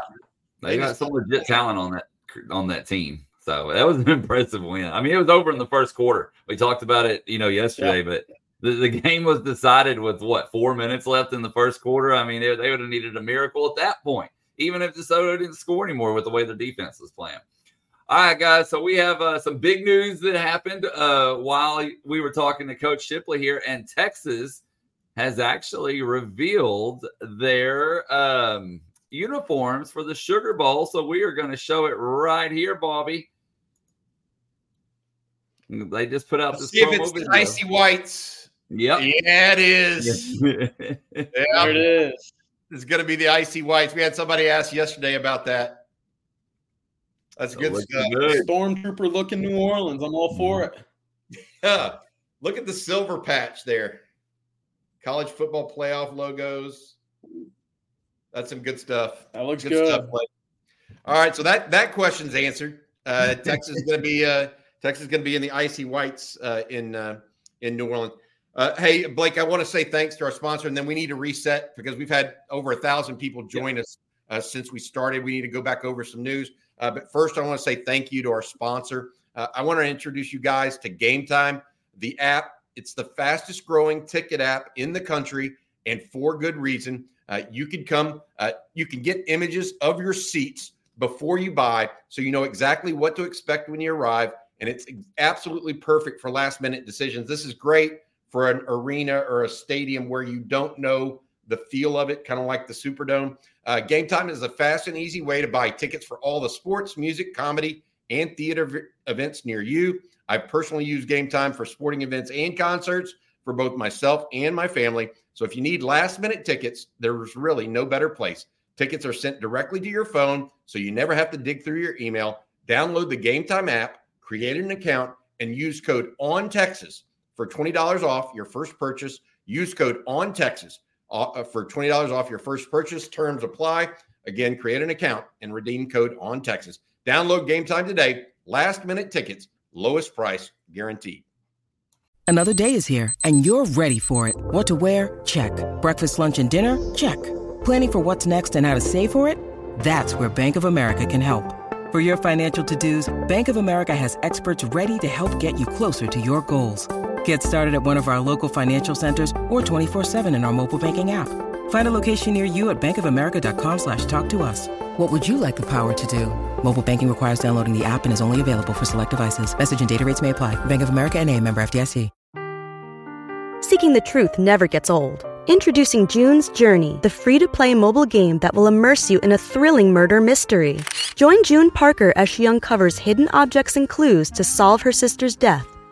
They got some legit talent on that on that team. So that was an impressive win. I mean, it was over in the first quarter. We talked about it, you know, yesterday, yeah. but the, the game was decided with what four minutes left in the first quarter. I mean, they, they would have needed a miracle at that point, even if DeSoto didn't score anymore with the way the defense was playing. All right, guys. So we have uh, some big news that happened uh, while we were talking to Coach Shipley here, and Texas has actually revealed their um, uniforms for the Sugar Bowl. So we are going to show it right here, Bobby. They just put out Let's this. See if it's the icy whites. Yep. Yeah, it is. yep. There it is. It's going to be the icy whites. We had somebody ask yesterday about that. That's good stuff. Good. Stormtrooper looking New Orleans. I'm all for it. Yeah. Look at the silver patch there. College football playoff logos. That's some good stuff. That looks good. good. Stuff, All right, so that that question's answered. Uh, Texas is going to be uh, Texas is going to be in the icy whites uh, in uh, in New Orleans. Uh, hey, Blake, I want to say thanks to our sponsor, and then we need to reset because we've had over a thousand people join us uh, since we started. We need to go back over some news. Uh, but first, I want to say thank you to our sponsor. Uh, I want to introduce you guys to Game Time, the app. It's the fastest growing ticket app in the country, and for good reason. Uh, you can come, uh, you can get images of your seats before you buy so you know exactly what to expect when you arrive. and it's absolutely perfect for last minute decisions. This is great for an arena or a stadium where you don't know the feel of it, kind of like the Superdome. Uh, Game Time is a fast and easy way to buy tickets for all the sports, music, comedy, and theater v- events near you. I personally use Game Time for sporting events and concerts for both myself and my family. So if you need last minute tickets, there's really no better place. Tickets are sent directly to your phone, so you never have to dig through your email. Download the Game Time app, create an account, and use code on Texas for $20 off your first purchase. Use code on Texas Uh, for $20 off your first purchase. Terms apply. Again, create an account and redeem code on Texas. Download Game Time today. Last minute tickets, lowest price guaranteed. Another day is here and you're ready for it. What to wear? Check. Breakfast, lunch, and dinner? Check. Planning for what's next and how to save for it? That's where Bank of America can help. For your financial to-dos, Bank of America has experts ready to help get you closer to your goals. Get started at one of our local financial centers or 24-7 in our mobile banking app. Find a location near you at bankofamerica.com slash talk to us. What would you like the power to do? Mobile banking requires downloading the app and is only available for select devices. Message and data rates may apply. Bank of America and a member FDIC. Seeking the truth never gets old. Introducing June's Journey, the free-to-play mobile game that will immerse you in a thrilling murder mystery. Join June Parker as she uncovers hidden objects and clues to solve her sister's death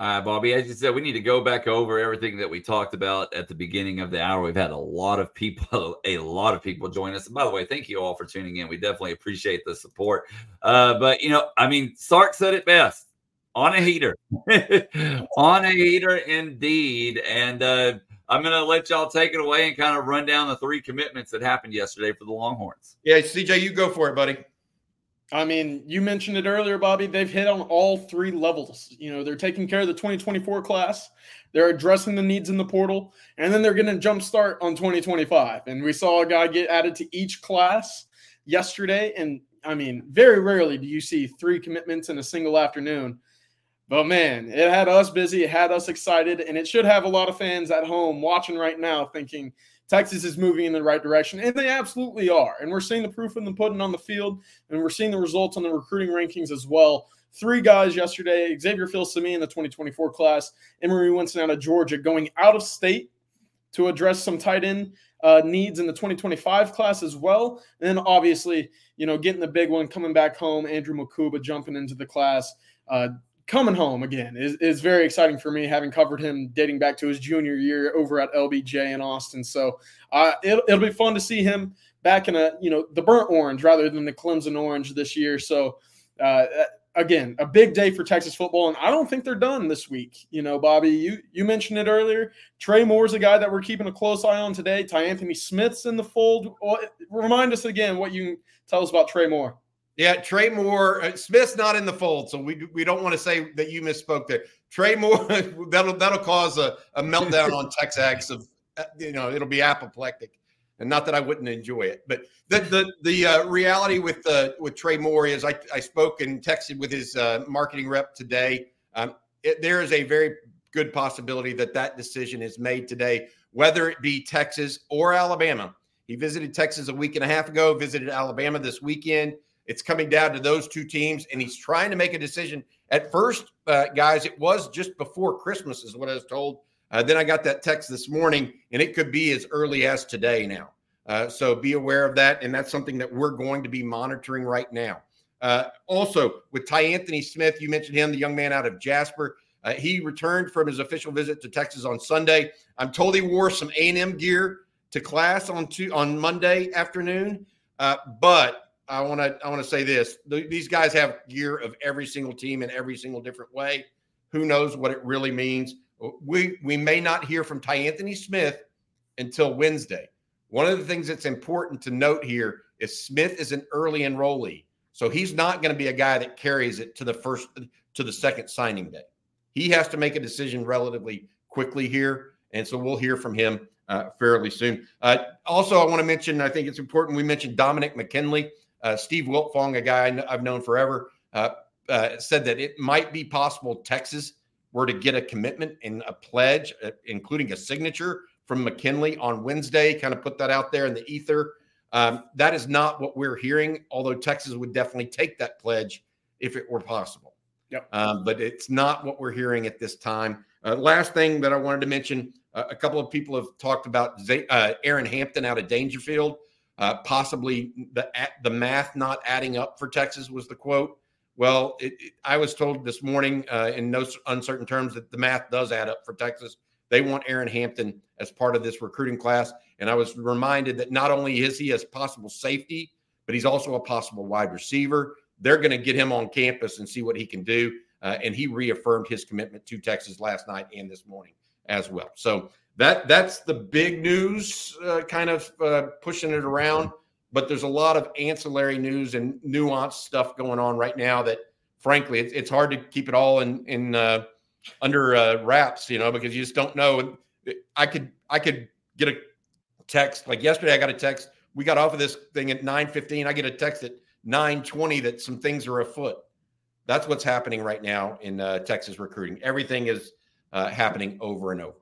All right, Bobby, as you said, we need to go back over everything that we talked about at the beginning of the hour. We've had a lot of people, a lot of people join us. And by the way, thank you all for tuning in. We definitely appreciate the support. Uh, but, you know, I mean, Sark said it best on a heater, on a heater indeed. And uh, I'm going to let y'all take it away and kind of run down the three commitments that happened yesterday for the Longhorns. Yeah, CJ, you go for it, buddy. I mean, you mentioned it earlier, Bobby. They've hit on all three levels. You know, they're taking care of the 2024 class, they're addressing the needs in the portal, and then they're going to jumpstart on 2025. And we saw a guy get added to each class yesterday. And I mean, very rarely do you see three commitments in a single afternoon. But man, it had us busy, it had us excited, and it should have a lot of fans at home watching right now thinking, Texas is moving in the right direction, and they absolutely are. And we're seeing the proof in the pudding on the field, and we're seeing the results on the recruiting rankings as well. Three guys yesterday Xavier Filsaime in the 2024 class, Emory Winston out of Georgia, going out of state to address some tight end uh, needs in the 2025 class as well. And then obviously, you know, getting the big one coming back home, Andrew Mukuba jumping into the class. Uh, coming home again is, is very exciting for me, having covered him dating back to his junior year over at LBJ in Austin. So uh, it'll, it'll be fun to see him back in a you know the burnt orange rather than the Clemson orange this year. So uh, again, a big day for Texas football, and I don't think they're done this week. You know, Bobby, you you mentioned it earlier. Trey Moore's a guy that we're keeping a close eye on today. Ty Anthony Smith's in the fold. Remind us again what you tell us about Trey Moore. Yeah, Trey Moore. Uh, Smith's not in the fold, so we we don't want to say that you misspoke there. Trey Moore. that'll that'll cause a, a meltdown on TexAgs of uh, you know it'll be apoplectic, and not that I wouldn't enjoy it, but the the the uh, reality with uh, with Trey Moore is I I spoke and texted with his uh, marketing rep today. Um, it, there is a very good possibility that that decision is made today, whether it be Texas or Alabama. He visited Texas a week and a half ago, visited Alabama this weekend. It's coming down to those two teams, and he's trying to make a decision. At first, uh, guys, it was just before Christmas, is what I was told. Uh, then I got that text this morning, and it could be as early as today now. Uh, so be aware of that, and that's something that we're going to be monitoring right now. Uh, also, with Ty Anthony Smith, you mentioned him, the young man out of Jasper. Uh, he returned from his official visit to Texas on Sunday. I'm told he wore some A&M gear to class on two, on Monday afternoon, uh, but I want to I want to say this: these guys have gear of every single team in every single different way. Who knows what it really means? We we may not hear from Ty Anthony Smith until Wednesday. One of the things that's important to note here is Smith is an early enrollee, so he's not going to be a guy that carries it to the first to the second signing day. He has to make a decision relatively quickly here, and so we'll hear from him uh, fairly soon. Uh, also, I want to mention I think it's important we mentioned Dominick McKinley. Uh, Steve Wiltfong, a guy I've known forever, uh, uh, said that it might be possible Texas were to get a commitment and a pledge, uh, including a signature from McKinley on Wednesday, kind of put that out there in the ether. Um, that is not what we're hearing, although Texas would definitely take that pledge if it were possible. Yep. Um, but it's not what we're hearing at this time. Uh, last thing that I wanted to mention uh, a couple of people have talked about Z- uh, Aaron Hampton out of Daingerfield. Uh, possibly the the math not adding up for Texas was the quote. Well, it, it, I was told this morning uh, in no uncertain terms that the math does add up for Texas. They want Aaron Hampton as part of this recruiting class. And I was reminded that not only is he a possible safety, but he's also a possible wide receiver. They're going to get him on campus and see what he can do. Uh, and he reaffirmed his commitment to Texas last night and this morning as well. So that that's the big news, uh, kind of uh, pushing it around. But there's a lot of ancillary news and nuanced stuff going on right now that, frankly, it's, it's hard to keep it all in in uh, under uh, wraps, you know, because you just don't know. I could I could get a text like yesterday. I got a text. We got off of this thing at nine fifteen. I get a text at nine twenty that some things are afoot. That's what's happening right now in uh, Texas recruiting. Everything is uh, happening over and over.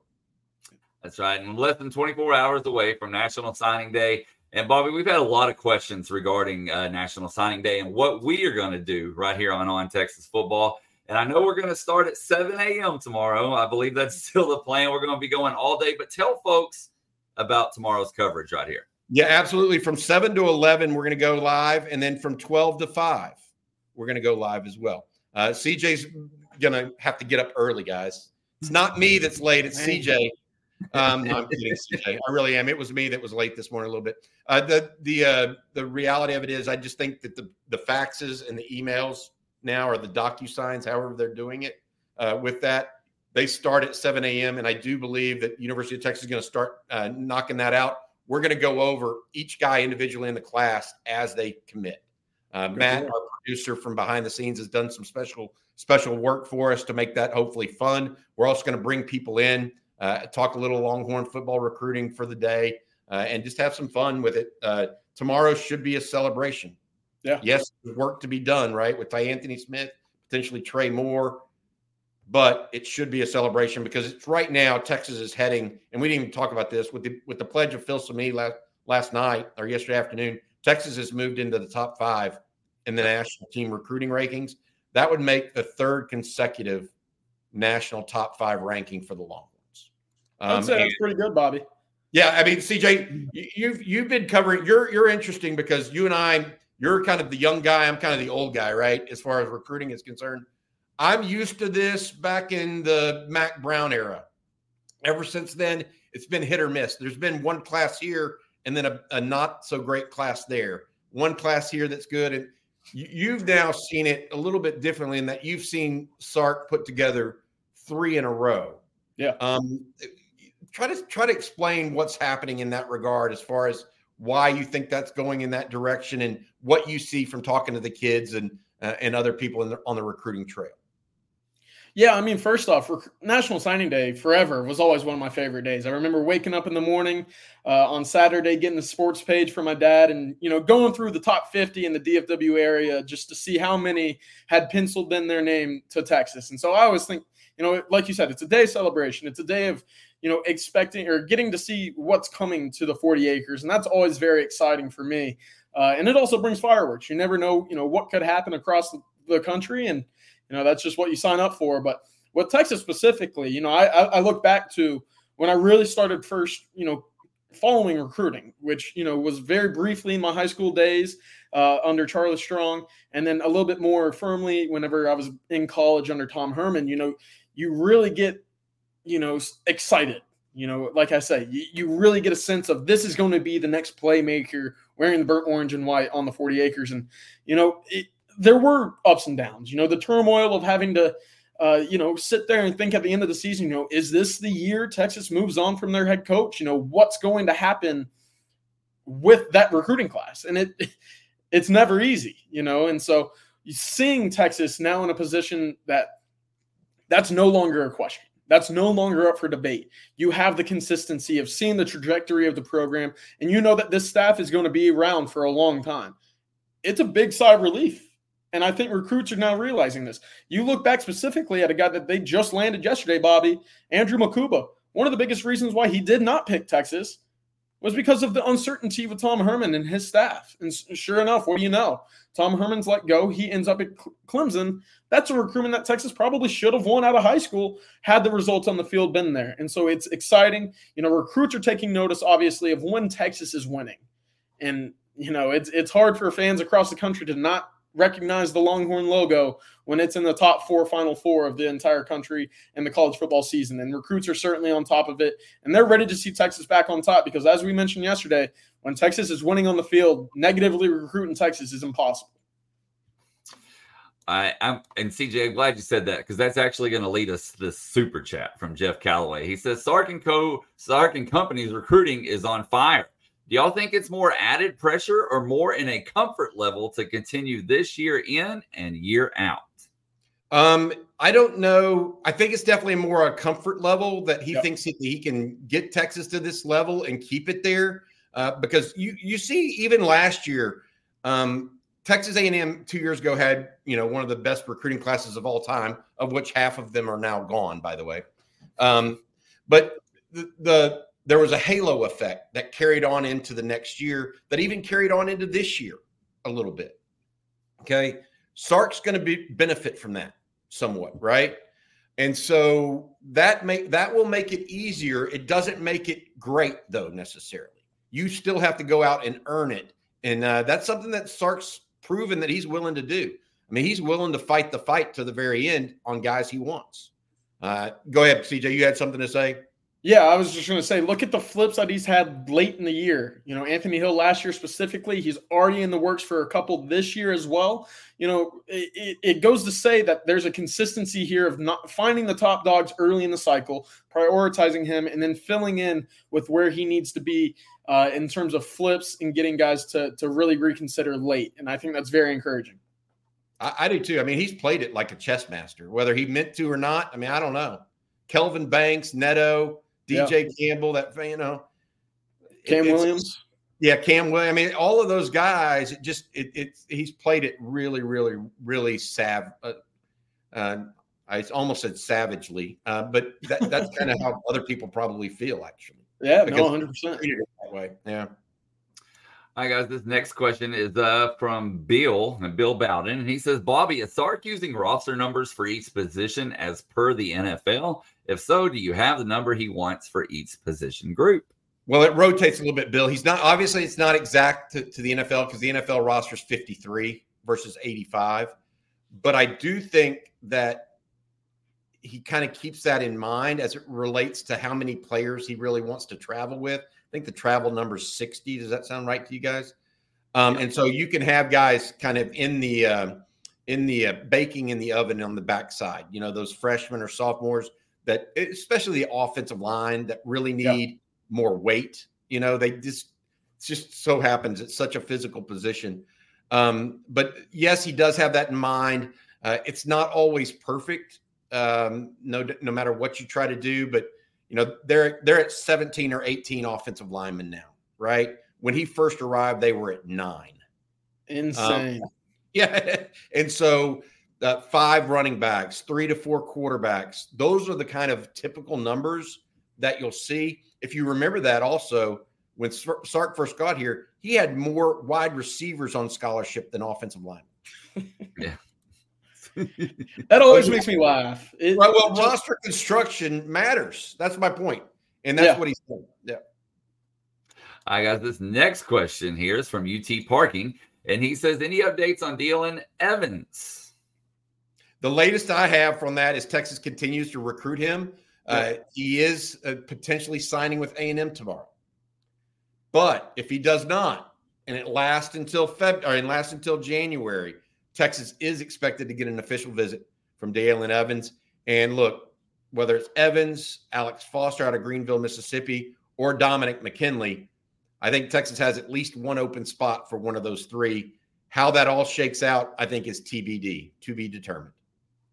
That's right. And less than 24 hours away from National Signing Day. And Bobby, we've had a lot of questions regarding uh, National Signing Day and what we are going to do right here on On Texas Football. And I know we're going to start at 7 a.m. tomorrow. I believe that's still the plan. We're going to be going all day, but tell folks about tomorrow's coverage right here. Yeah, absolutely. From 7 to 11, we're going to go live. And then from 12 to 5, we're going to go live as well. Uh, CJ's going to have to get up early, guys. It's not me that's late, it's CJ. Um, no, I'm kidding, CJ. I really am. It was me that was late this morning a little bit. Uh, the the uh, the reality of it is, I just think that the the faxes and the emails now or the docu signs, however they're doing it, uh, with that they start at 7 a.m. And I do believe that University of Texas is going to start uh, knocking that out. We're going to go over each guy individually in the class as they commit. Uh, Matt, our producer from behind the scenes, has done some special special work for us to make that hopefully fun. We're also going to bring people in, uh, talk a little Longhorn football recruiting for the day, uh, and just have some fun with it. Uh, tomorrow should be a celebration. Yeah. Yes, work to be done, right? With Ty Anthony Smith, potentially Trey Moore, but it should be a celebration because it's right now Texas is heading, and we didn't even talk about this with the with the pledge of Filsaime last last night or yesterday afternoon. Texas has moved into the top five in the national team recruiting rankings. That would make the third consecutive national top five ranking for the Longhorns. Um, I'd say that's pretty good, Bobby. Yeah, I mean, CJ, you've you've been covering. You're you're interesting because you and I, you're kind of the young guy. I'm kind of the old guy, right? As far as recruiting is concerned, I'm used to this back in the Mack Brown era. Ever since then, it's been hit or miss. There's been one class here and then a, a not so great class there. One class here that's good, and you've now seen it a little bit differently in that you've seen Sark put together three in a row. Yeah. Um, try to try to explain what's happening in that regard as far as why you think that's going in that direction and what you see from talking to the kids and uh, and other people the, on the recruiting trail. Yeah, I mean, first off, National Signing Day forever was always one of my favorite days. I remember waking up in the morning uh, on Saturday, getting the sports page for my dad, and you know, going through the top 50 in the DFW area just to see how many had penciled in their name to Texas. And so I always think, you know, like you said, it's a day celebration. It's a day of you know expecting or getting to see what's coming to the 40 acres, and that's always very exciting for me. Uh, and it also brings fireworks. You never know, you know, what could happen across the, country and you know, that's just what you sign up for. But with Texas specifically, you know, I, I look back to when I really started first, you know, following recruiting, which you know was very briefly in my high school days uh, under Charlie Strong, and then a little bit more firmly whenever I was in college under Tom Herman. You know, you really get you know excited. You know, like I say, you, you really get a sense of this is going to be the next playmaker wearing the burnt orange and white on the 40 acres, and you know it, there were ups and downs. You know, the turmoil of having to, uh, you know, sit there and think at the end of the season, you know, is this the year Texas moves on from their head coach? You know, what's going to happen with that recruiting class? And it, it's never easy, you know. And so seeing Texas now in a position that that's no longer a question. That's no longer up for debate. You have the consistency of seeing the trajectory of the program, and you know that this staff is going to be around for a long time. It's a big sigh of relief And I think recruits are now realizing this. You look back specifically at a guy that they just landed yesterday, Bobby, Andrew Mukuba. One of the biggest reasons why he did not pick Texas was because of the uncertainty with Tom Herman and his staff. And sure enough, what do you know? Tom Herman's let go. He ends up at Clemson. That's a recruitment that Texas probably should have won out of high school had the results on the field been there. And so it's exciting. You know, recruits are taking notice, obviously, of when Texas is winning. And, you know, it's it's hard for fans across the country to not recognize the Longhorn logo when it's in the top four, final four of the entire country in the college football season. And recruits are certainly on top of it. And they're ready to see Texas back on top because, as we mentioned yesterday, when Texas is winning on the field, negatively recruiting Texas is impossible. I, am and CJ, I'm glad you said that because that's actually going to lead us to this super chat from Jeff Calloway. He says Sark and Co. Sark and Company's recruiting is on fire. Do y'all think it's more added pressure or more in a comfort level to continue this year in and year out? Um, I don't know. I think it's definitely more a comfort level that he yep. thinks he, he, can get Texas to this level and keep it there. Uh, because you you see, even last year, um, Texas A&M two years ago had you know one of the best recruiting classes of all time, of which half of them are now gone, by the way. Um, but the, the there was a halo effect that carried on into the next year, that even carried on into this year a little bit. Okay. Sark's going to be benefit from that somewhat, right? And so that make that will make it easier. It doesn't make it great though necessarily. You still have to go out and earn it, and uh, that's something that Sark's proven that he's willing to do. I mean, he's willing to fight the fight to the very end on guys he wants. Uh, go ahead, CJ. You had something to say? Yeah, I was just going to say, look at the flips that he's had late in the year. You know, Anthony Hill last year specifically, he's already in the works for a couple this year as well. You know, it, it goes to say that there's a consistency here of not finding the top dogs early in the cycle, prioritizing him, and then filling in with where he needs to be uh, in terms of flips and getting guys to to really reconsider late. And I think that's very encouraging. I, I do too. I mean, he's played it like a chess master, whether he meant to or not. I mean, I don't know. Kelvin Banks, Neto DJ yeah. Campbell, that you know, Cam Williams. Yeah, Cam Williams. I mean, all of those guys. It just it, it he's played it really, really, really sav. Uh, uh, I almost said savagely, uh, but that, that's kind of how other people probably feel, actually. Yeah, no, hundred percent. That way, yeah. Hi guys, this next question is uh, from Bill and Bill Bowden, and he says, "Bobby, is Sark using roster numbers for each position as per the NFL? If so, do you have the number he wants for each position group?" Well, it rotates a little bit, Bill. He's not obviously it's not exact to, to the NFL because the NFL roster is 53 versus 85, but I do think that he kind of keeps that in mind as it relates to how many players he really wants to travel with I think the travel number is 60. Does that sound right to you guys? Um, and so you can have guys kind of in the uh, in the uh, baking in the oven on the backside. You know, those freshmen or sophomores that, especially the offensive line, that really need yeah. more weight. You know, they just just so happens it's such a physical position. Um, but yes, he does have that in mind. Uh, it's not always perfect, um, no no matter what you try to do, but you know, they're they're at 17 or 18 offensive linemen now, right? When he first arrived, they were at nine. Insane. Um, yeah. and so uh, five running backs, three to four quarterbacks. Those are the kind of typical numbers that you'll see. If you remember that also, when Sark first got here, he had more wide receivers on scholarship than offensive linemen. yeah. that always makes me laugh. It, right, well, just, roster construction matters. That's my point, and that's yeah. what he's saying. Yeah. I got this next question here is from UT Parking, and he says, "Any updates on Dealyn Evans?" The latest I have from that is Texas continues to recruit him. Uh, he is uh, potentially signing with A and M tomorrow, but if he does not, and it lasts until Feb or and lasts until January, Texas is expected to get an official visit from Dealyn Evans. And look, whether it's Evans, Alex Foster out of Greenville, Mississippi, or Dominick McKinley, I think Texas has at least one open spot for one of those three. How that all shakes out, I think, is TBD, to be determined.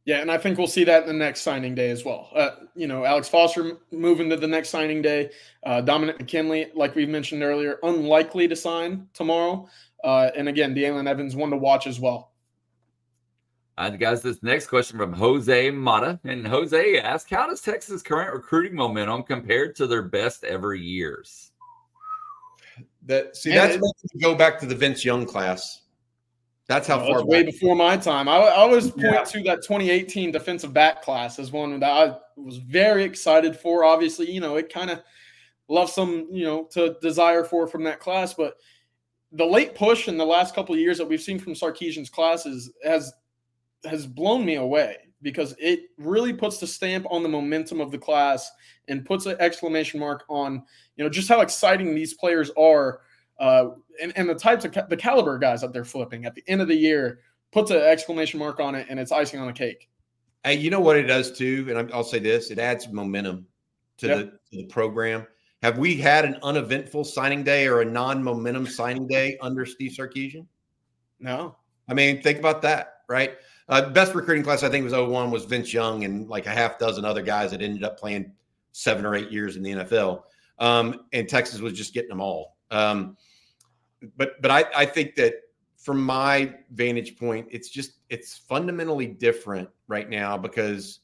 Yeah, and I think we'll see that in the next signing day as well. Uh, you know, Alex Foster moving to the next signing day. Uh, Dominick McKinley, like we've mentioned earlier, unlikely to sign tomorrow. Uh, and again, Dealyn Evans, one to watch as well. And guys, this next question from Jose Mata. And Jose asks, How does Texas' current recruiting momentum compared to their best ever years? That see, that's about to go back to the Vince Young class. That's how far way before my time. I, I always point yeah. to that 2018 defensive back class as one that I was very excited for. Obviously, you know, it kind of left some, you know, to desire for from that class. But the late push in the last couple of years that we've seen from Sarkisian's classes has has blown me away because it really puts the stamp on the momentum of the class and puts an exclamation mark on you know just how exciting these players are uh, and, and the types of ca- the caliber guys that they're flipping at the end of the year puts an exclamation mark on it and it's icing on the cake hey you know what it does too and i'll say this it adds momentum to, yep. the, to the program have we had an uneventful signing day or a non-momentum signing day under steve sarkisian no i mean think about that right uh, best recruiting class I think was 01 was Vince Young and like a half dozen other guys that ended up playing seven or eight years in the NFL. Um, and Texas was just getting them all. Um, but but I, I think that from my vantage point, it's just it's fundamentally different right now because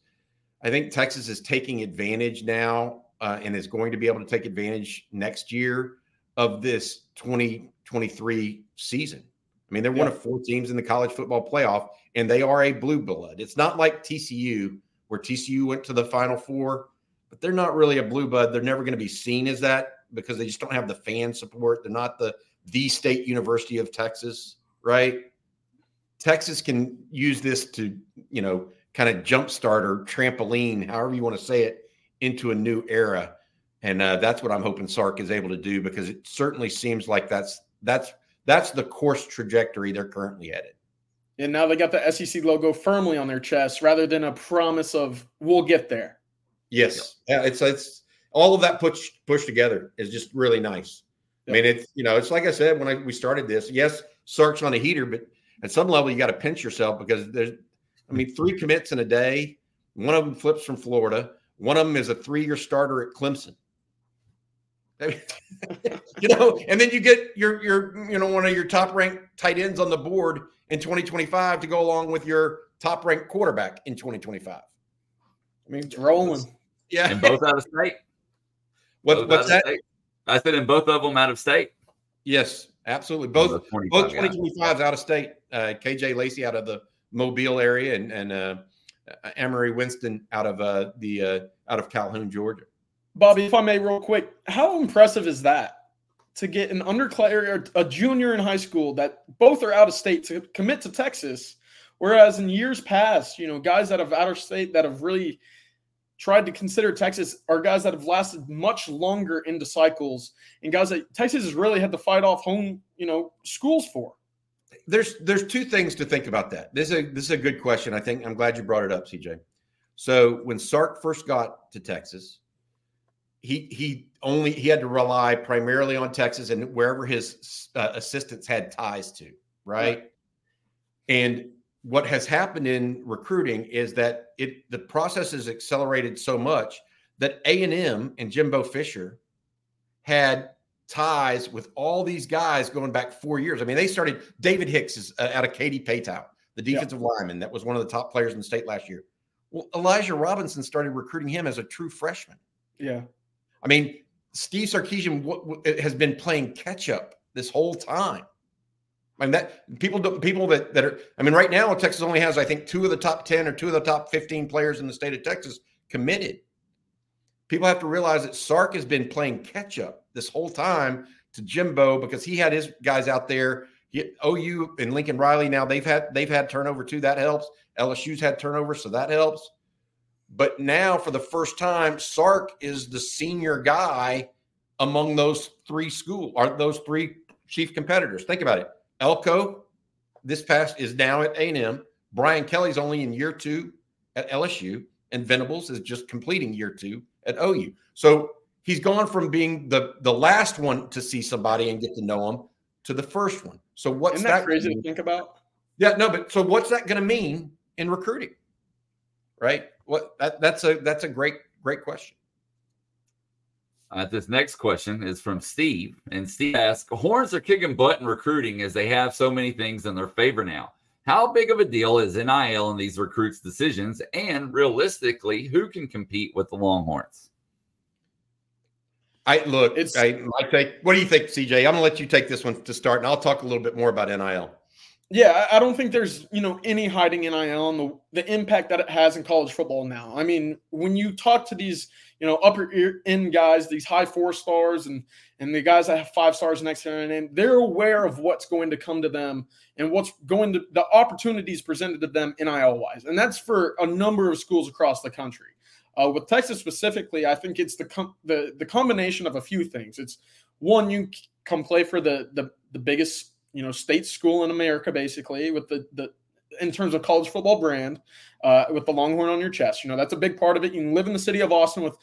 I think Texas is taking advantage now uh, and is going to be able to take advantage next year of this 2023 season. I mean, they're yeah. one of four teams in the college football playoff, and they are a blue blood. It's not like TCU, where TCU went to the Final Four, but they're not really a blue blood. They're never going to be seen as that because they just don't have the fan support. They're not the the state university of Texas, right? Texas can use this to, you know, kind of jumpstart or trampoline, however you want to say it, into a new era. And uh, that's what I'm hoping Sark is able to do because it certainly seems like that's that's that's the course trajectory they're currently headed. And now they got the SEC logo firmly on their chest rather than a promise of we'll get there. Yes. Yeah, it's it's all of that push push together is just really nice. Yep. I mean, it's you know, it's like I said when I, we started this. Yes, Sark's on a heater, but at some level you got to pinch yourself because there's, I mean, three commits in a day. One of them flips from Florida. One of them is a three-year starter at Clemson. you know, and then you get your your you know one of your top ranked tight ends on the board in 2025 to go along with your top ranked quarterback in 2025. I mean, it's rolling. Yeah, and both out of state. What, what's that? State. I said in both of them out of state. Yes, absolutely. Both both 2025s out of state. Uh, KJ Lacey out of the Mobile area, and and uh, Emery Winston out of uh, the uh, out of Calhoun, Georgia. Bobby, if I may, real quick, how impressive is that to get an underclass a junior in high school that both are out of state to commit to Texas, whereas in years past, you know, guys that have out of state that have really tried to consider Texas are guys that have lasted much longer into cycles and guys that Texas has really had to fight off home, you know, schools for. There's there's two things to think about that. This is a this is a good question. I think I'm glad you brought it up, CJ. So when Sark first got to Texas, he he only he had to rely primarily on Texas and wherever his uh, assistants had ties to, right? right? And what has happened in recruiting is that it the process has accelerated so much that A&M and Jimbo Fisher had ties with all these guys going back 4 years. I mean, they started David Hicks is uh, out of Katy Paetow, the defensive lineman that was one of the top players in the state last year. Well, Elijah Robinson started recruiting him as a true freshman. Yeah. I mean, Steve Sarkisian w- w- has been playing catch up this whole time. I mean that people people that that are. I mean, right now Texas only has I think two of the top ten or two of the top fifteen players in the state of Texas committed. People have to realize that Sark has been playing catch up this whole time to Jimbo because he had his guys out there. He, OU and Lincoln Riley now they've had they've had turnover too. That helps. LSU's had turnover, so that helps. But now, for the first time, Sark is the senior guy among those three school are those three chief competitors. Think about it. Elko, this past is now at A&M. Brian Kelly's only in year two at LSU, and Venables is just completing year two at OU. So he's gone from being the the last one to see somebody and get to know them to the first one. So what's Isn't that, that crazy to think about? Yeah, no, but so what's that going to mean in recruiting? Right? What that that's a that's a great great question. Uh, this next question is from Steve, and Steve asks: Horns are kicking butt in recruiting as they have so many things in their favor now. How big of a deal is NIL in these recruits' decisions? And realistically, who can compete with the Longhorns? I look, it's I, I take what do you think, CJ? I'm gonna let you take this one to start, and I'll talk a little bit more about NIL. Yeah, I don't think there's you know any hiding in NIL and the the impact that it has in college football now. I mean, when you talk to these you know upper end guys, these high four stars, and and the guys that have five stars next to their name, they're aware of what's going to come to them and what's going to the opportunities presented to them NIL wise, and that's for a number of schools across the country. Uh, with Texas specifically, I think it's the com- the the combination of a few things. It's one, you come play for the the the biggest you know state school in America, basically with the the in terms of college football brand, uh, with the Longhorn on your chest. You know that's a big part of it. You can live in the city of Austin with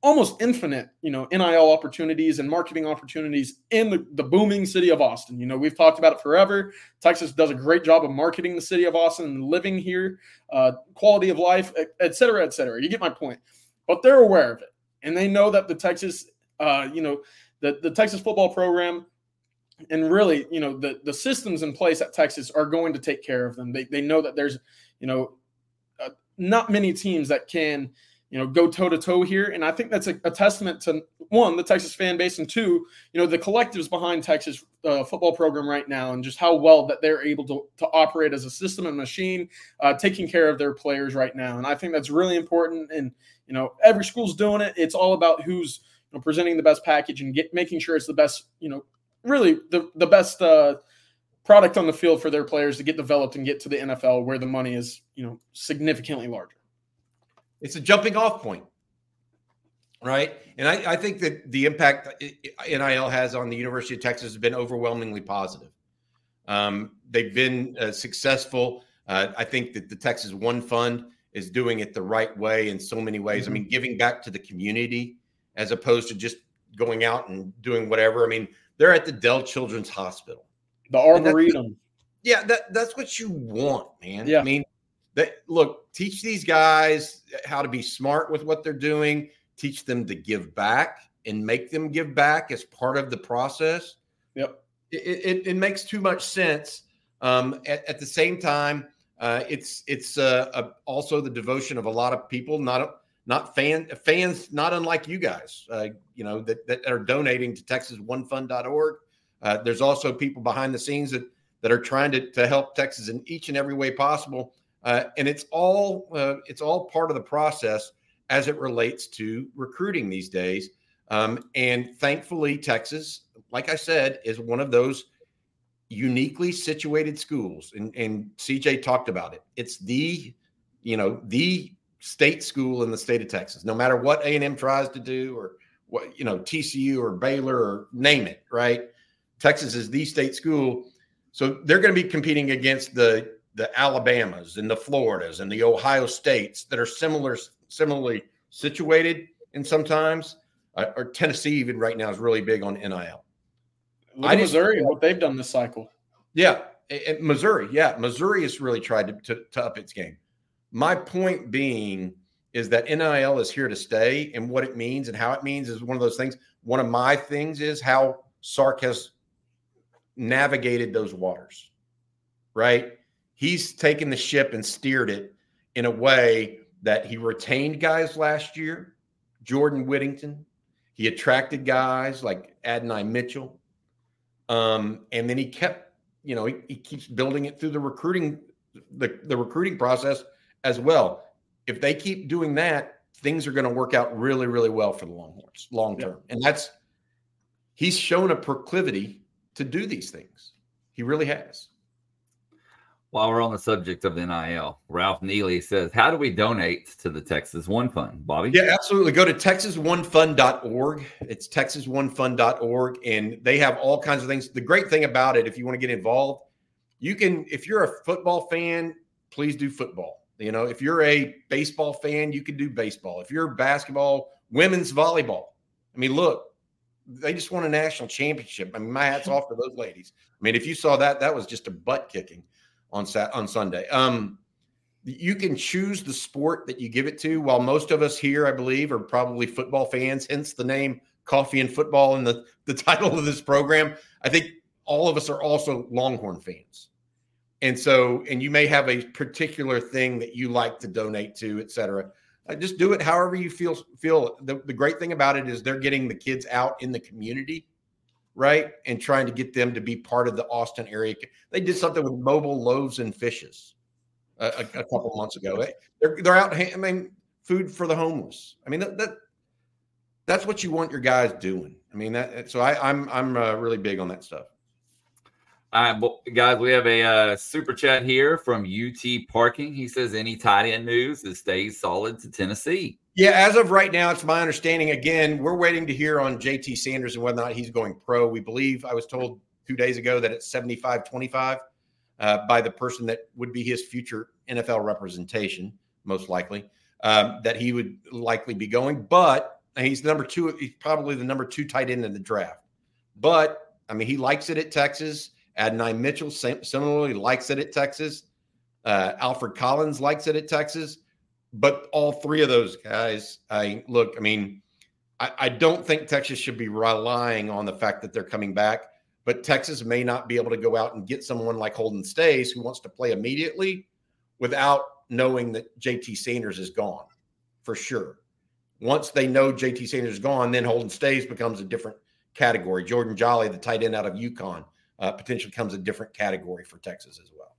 almost infinite, you know, NIL opportunities and marketing opportunities in the, the booming city of Austin. You know, we've talked about it forever. Texas does a great job of marketing the city of Austin and living here, uh, quality of life, et cetera, et cetera. You get my point. But they're aware of it. And they know that the Texas, uh, you know, the, the Texas football program and really, you know, the the systems in place at Texas are going to take care of them. They they know that there's, you know, uh, not many teams that can, you know, go toe to toe here, and I think that's a, a, testament to one the Texas fan base, and two, you know, the collectives behind Texas uh, football program right now, and just how well that they're able to to operate as a system and machine, uh, taking care of their players right now, and I think that's really important. And you know, every school's doing it. It's all about who's you know, presenting the best package and get making sure it's the best, you know, really the the best uh, product on the field for their players to get developed and get to the NFL where the money is you know significantly larger. It's a jumping off point, right? And I, I think that the impact NIL has on the University of Texas has been overwhelmingly positive. Um, they've been uh, successful. Uh, I think that the Texas One Fund is doing it the right way in so many ways. Mm-hmm. I mean, giving back to the community as opposed to just going out and doing whatever. I mean, they're at the Dell Children's Hospital. The Arboretum. Yeah, that, that's what you want, man. Yeah. I mean, that look, teach these guys how to be smart with what they're doing, teach them to give back and make them give back as part of the process. Yep. It, it, it makes too much sense. Um, at, at the same time, uh, it's it's uh, uh, also the devotion of a lot of people, not not fan fans, not unlike you guys, uh, you know, that, that are donating to TexasOneFund.org. Uh, there's also people behind the scenes that that are trying to, to help Texas in each and every way possible. Uh, and it's all uh, it's all part of the process as it relates to recruiting these days. Um, and thankfully, Texas, like I said, is one of those uniquely situated schools. And, and CJ talked about it. It's the you know the state school in the state of Texas, no matter what A&M tries to do or what, you know, TCU or Baylor or name it, right? Texas is the state school. So they're going to be competing against the the Alabamas and the Floridas and the Ohio States that are similar similarly situated and sometimes uh, or Tennessee even right now is really big on NIL. Look I Missouri and what they've done this cycle. Yeah, and Missouri, yeah, Missouri has really tried to, to, to up its game. My point being is that NIL is here to stay, and what it means and how it means is one of those things. One of my things is how Sark has navigated those waters, right? He's taken the ship and steered it in a way that he retained guys last year, Jordan Whittington. He attracted guys like Adonai Mitchell. Um, and then he kept, you know, he, he keeps building it through the recruiting, the, the recruiting process as well. If they keep doing that, things are going to work out really, really well for the Longhorns long term. And that's he's shown a proclivity to do these things. He really has. While we're on the subject of NIL, Ralph Neely says, How do we donate to the Texas One Fund? Bobby? Yeah, absolutely. Go to texasonefund.org. It's texasonefund.org, and they have all kinds of things. The great thing about it, if you want to get involved, you can, if you're a football fan, please do football. You know, if you're a baseball fan, you can do baseball. If you're basketball, women's volleyball. I mean, look, they just won a national championship. I mean, my hat's off to those ladies. I mean, if you saw that, that was just a butt kicking on Sat on Sunday. Um, you can choose the sport that you give it to. While most of us here, I believe, are probably football fans, hence the name Coffee and Football and the, the title of this program. I think all of us are also Longhorn fans. And so and you may have a particular thing that you like to donate to, et cetera. Uh, just do it however you feel feel. The, the great thing about it is they're getting the kids out in the community, right, and trying to get them to be part of the Austin area. They did something with mobile loaves and fishes a, a, a couple months ago. They're they're out. I mean, food for the homeless. I mean that, that that's what you want your guys doing. I mean that. So I, I'm I'm uh, really big on that stuff. All right, guys, we have a uh, super chat here from UT Parking. He says, "Any tight end news that stays solid to Tennessee?" Yeah, as of right now, it's my understanding. Again, we're waiting to hear on JT Sanders and whether or not he's going pro. We believe I was told two days ago that it's 75 25 uh, by the person that would be his future NFL representation, most likely, um, that he would likely be going. But he's the number two, he's probably the number two tight end in the draft. But I mean, he likes it at Texas. Adonai Mitchell similarly likes it at Texas. Uh, Alfred Collins likes it at Texas. But all three of those guys, I look, I mean, I, I don't think Texas should be relying on the fact that they're coming back. But Texas may not be able to go out and get someone like Holden Staes who wants to play immediately without knowing that JT Sanders is gone for sure. Once they know JT Sanders is gone, then Holden Staes becomes a different category. Jordan Joly, the tight end out of UConn, uh, potentially comes a different category for Texas as well.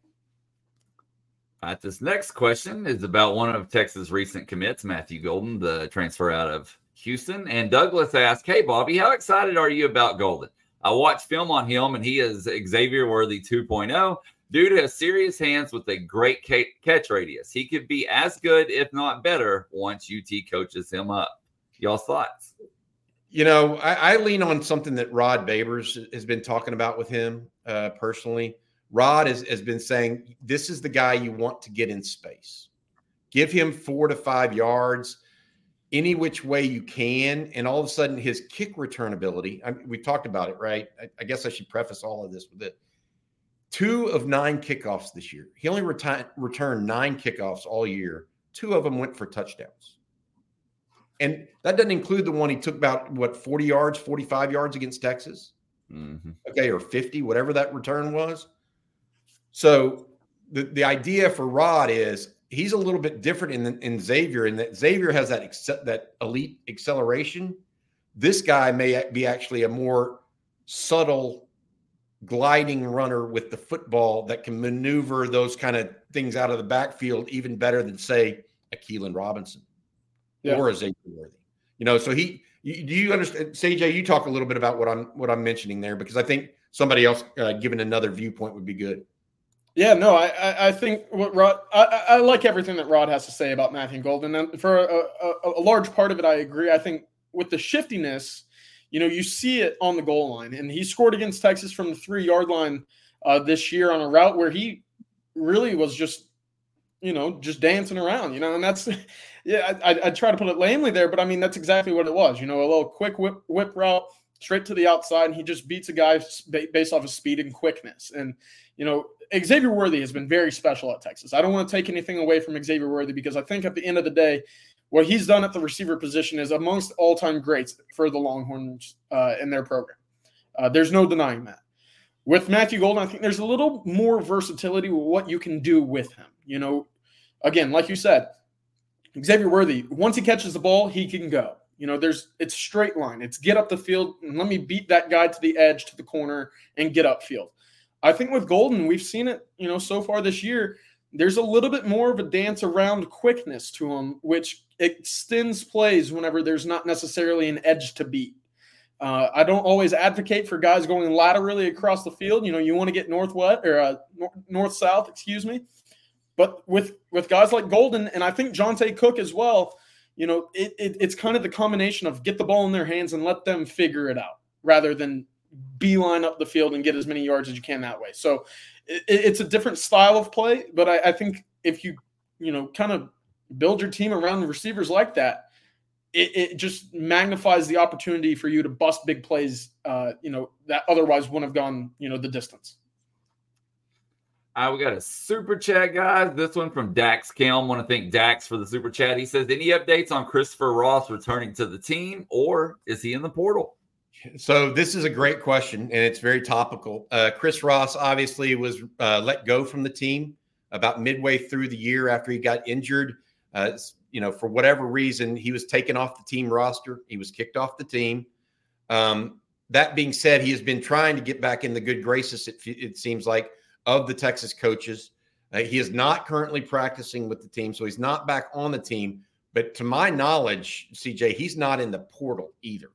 All right, this next question is about one of Texas' recent commits, Matthew Golden, the transfer out of Houston. And Douglas asked, Hey, Bobby, how excited are you about Golden? I watched film on him, and he is Xavier Worthy 2.0. Due to his serious hands with a great catch radius, he could be as good, if not better, once UT coaches him up. Y'all's thoughts? You know, I, I, lean on something that Rod Babers has been talking about with him uh, personally. Rod has, has been saying this is the guy you want to get in space. Give him four to five yards any which way you can. And all of a sudden, his kick return ability, I we talked about it, right? I, I, guess I should preface all of this with it. Two of nine kickoffs this year. He only reti- returned nine kickoffs all year. Two of them went for touchdowns. And that doesn't include the one he took about what 40 yards, 45 yards against Texas. Mm-hmm. Okay, or 50, whatever that return was. So the, the idea for Rod is he's a little bit different in, in Xavier in that Xavier has that that elite acceleration. This guy may be actually a more subtle gliding runner with the football that can maneuver those kind of things out of the backfield even better than say a Keilan Robinson yeah. or a Xavier Worthy. You know, so he you, do you understand CJ you talk a little bit about what I'm what I'm mentioning there because I think somebody else uh, giving another viewpoint would be good. Yeah, no, I, I think what Rod, I, I like everything that Rod has to say about Matthew Golden. And for a, a, a, large part of it, I agree. I think with the shiftiness, you know, you see it on the goal line. And he scored against Texas from the three yard line uh, this year on a route where he really was just, you know, just dancing around, you know, and that's, yeah, I, I try to put it lamely there, but I mean, that's exactly what it was, you know, a little quick whip, whip route straight to the outside, and he just beats a guy based off of speed and quickness. And, you know, Xavier Worthy has been very special at Texas. I don't want to take anything away from Xavier Worthy because I think at the end of the day, what he's done at the receiver position is amongst all time greats for the Longhorns uh, in their program. Uh, there's no denying that. With Matthew Golden, I think there's a little more versatility with what you can do with him. You know, again, like you said, Xavier Worthy, once he catches the ball, he can go. You know, there's it's straight line. It's get up the field and let me beat that guy to the edge to the corner and get upfield. I think with Golden, we've seen it, you know, so far this year. There's a little bit more of a dance around quickness to him, which extends plays whenever there's not necessarily an edge to beat. Uh, I don't always advocate for guys going laterally across the field. You know, you want to get northwest or uh, north south, excuse me. But with with guys like Golden and I think Johntay Cook as well, you know, it, it, it's kind of the combination of get the ball in their hands and let them figure it out rather than beeline up the field and get as many yards as you can that way. So it, it's a different style of play, but I, I, think if you you know kind of build your team around receivers like that, it, it just magnifies the opportunity for you to bust big plays. Uh, you know that otherwise wouldn't have gone you know the distance. Right, we got a super chat, guys. This one from Dax Kelm. Want to thank Dax for the super chat. He says, "Any updates on Christopher Ross returning to the team, or is he in the portal?" So this is a great question, and it's very topical. Uh, Chris Ross obviously was uh, let go from the team about midway through the year after he got injured. Uh, you know, for whatever reason, he was taken off the team roster. He was kicked off the team. Um, that being said, he has been trying to get back in the good graces. It, it seems like of the Texas coaches. Uh, he is not currently practicing with the team, so he's not back on the team. But to my knowledge, CJ, he's not in the portal either.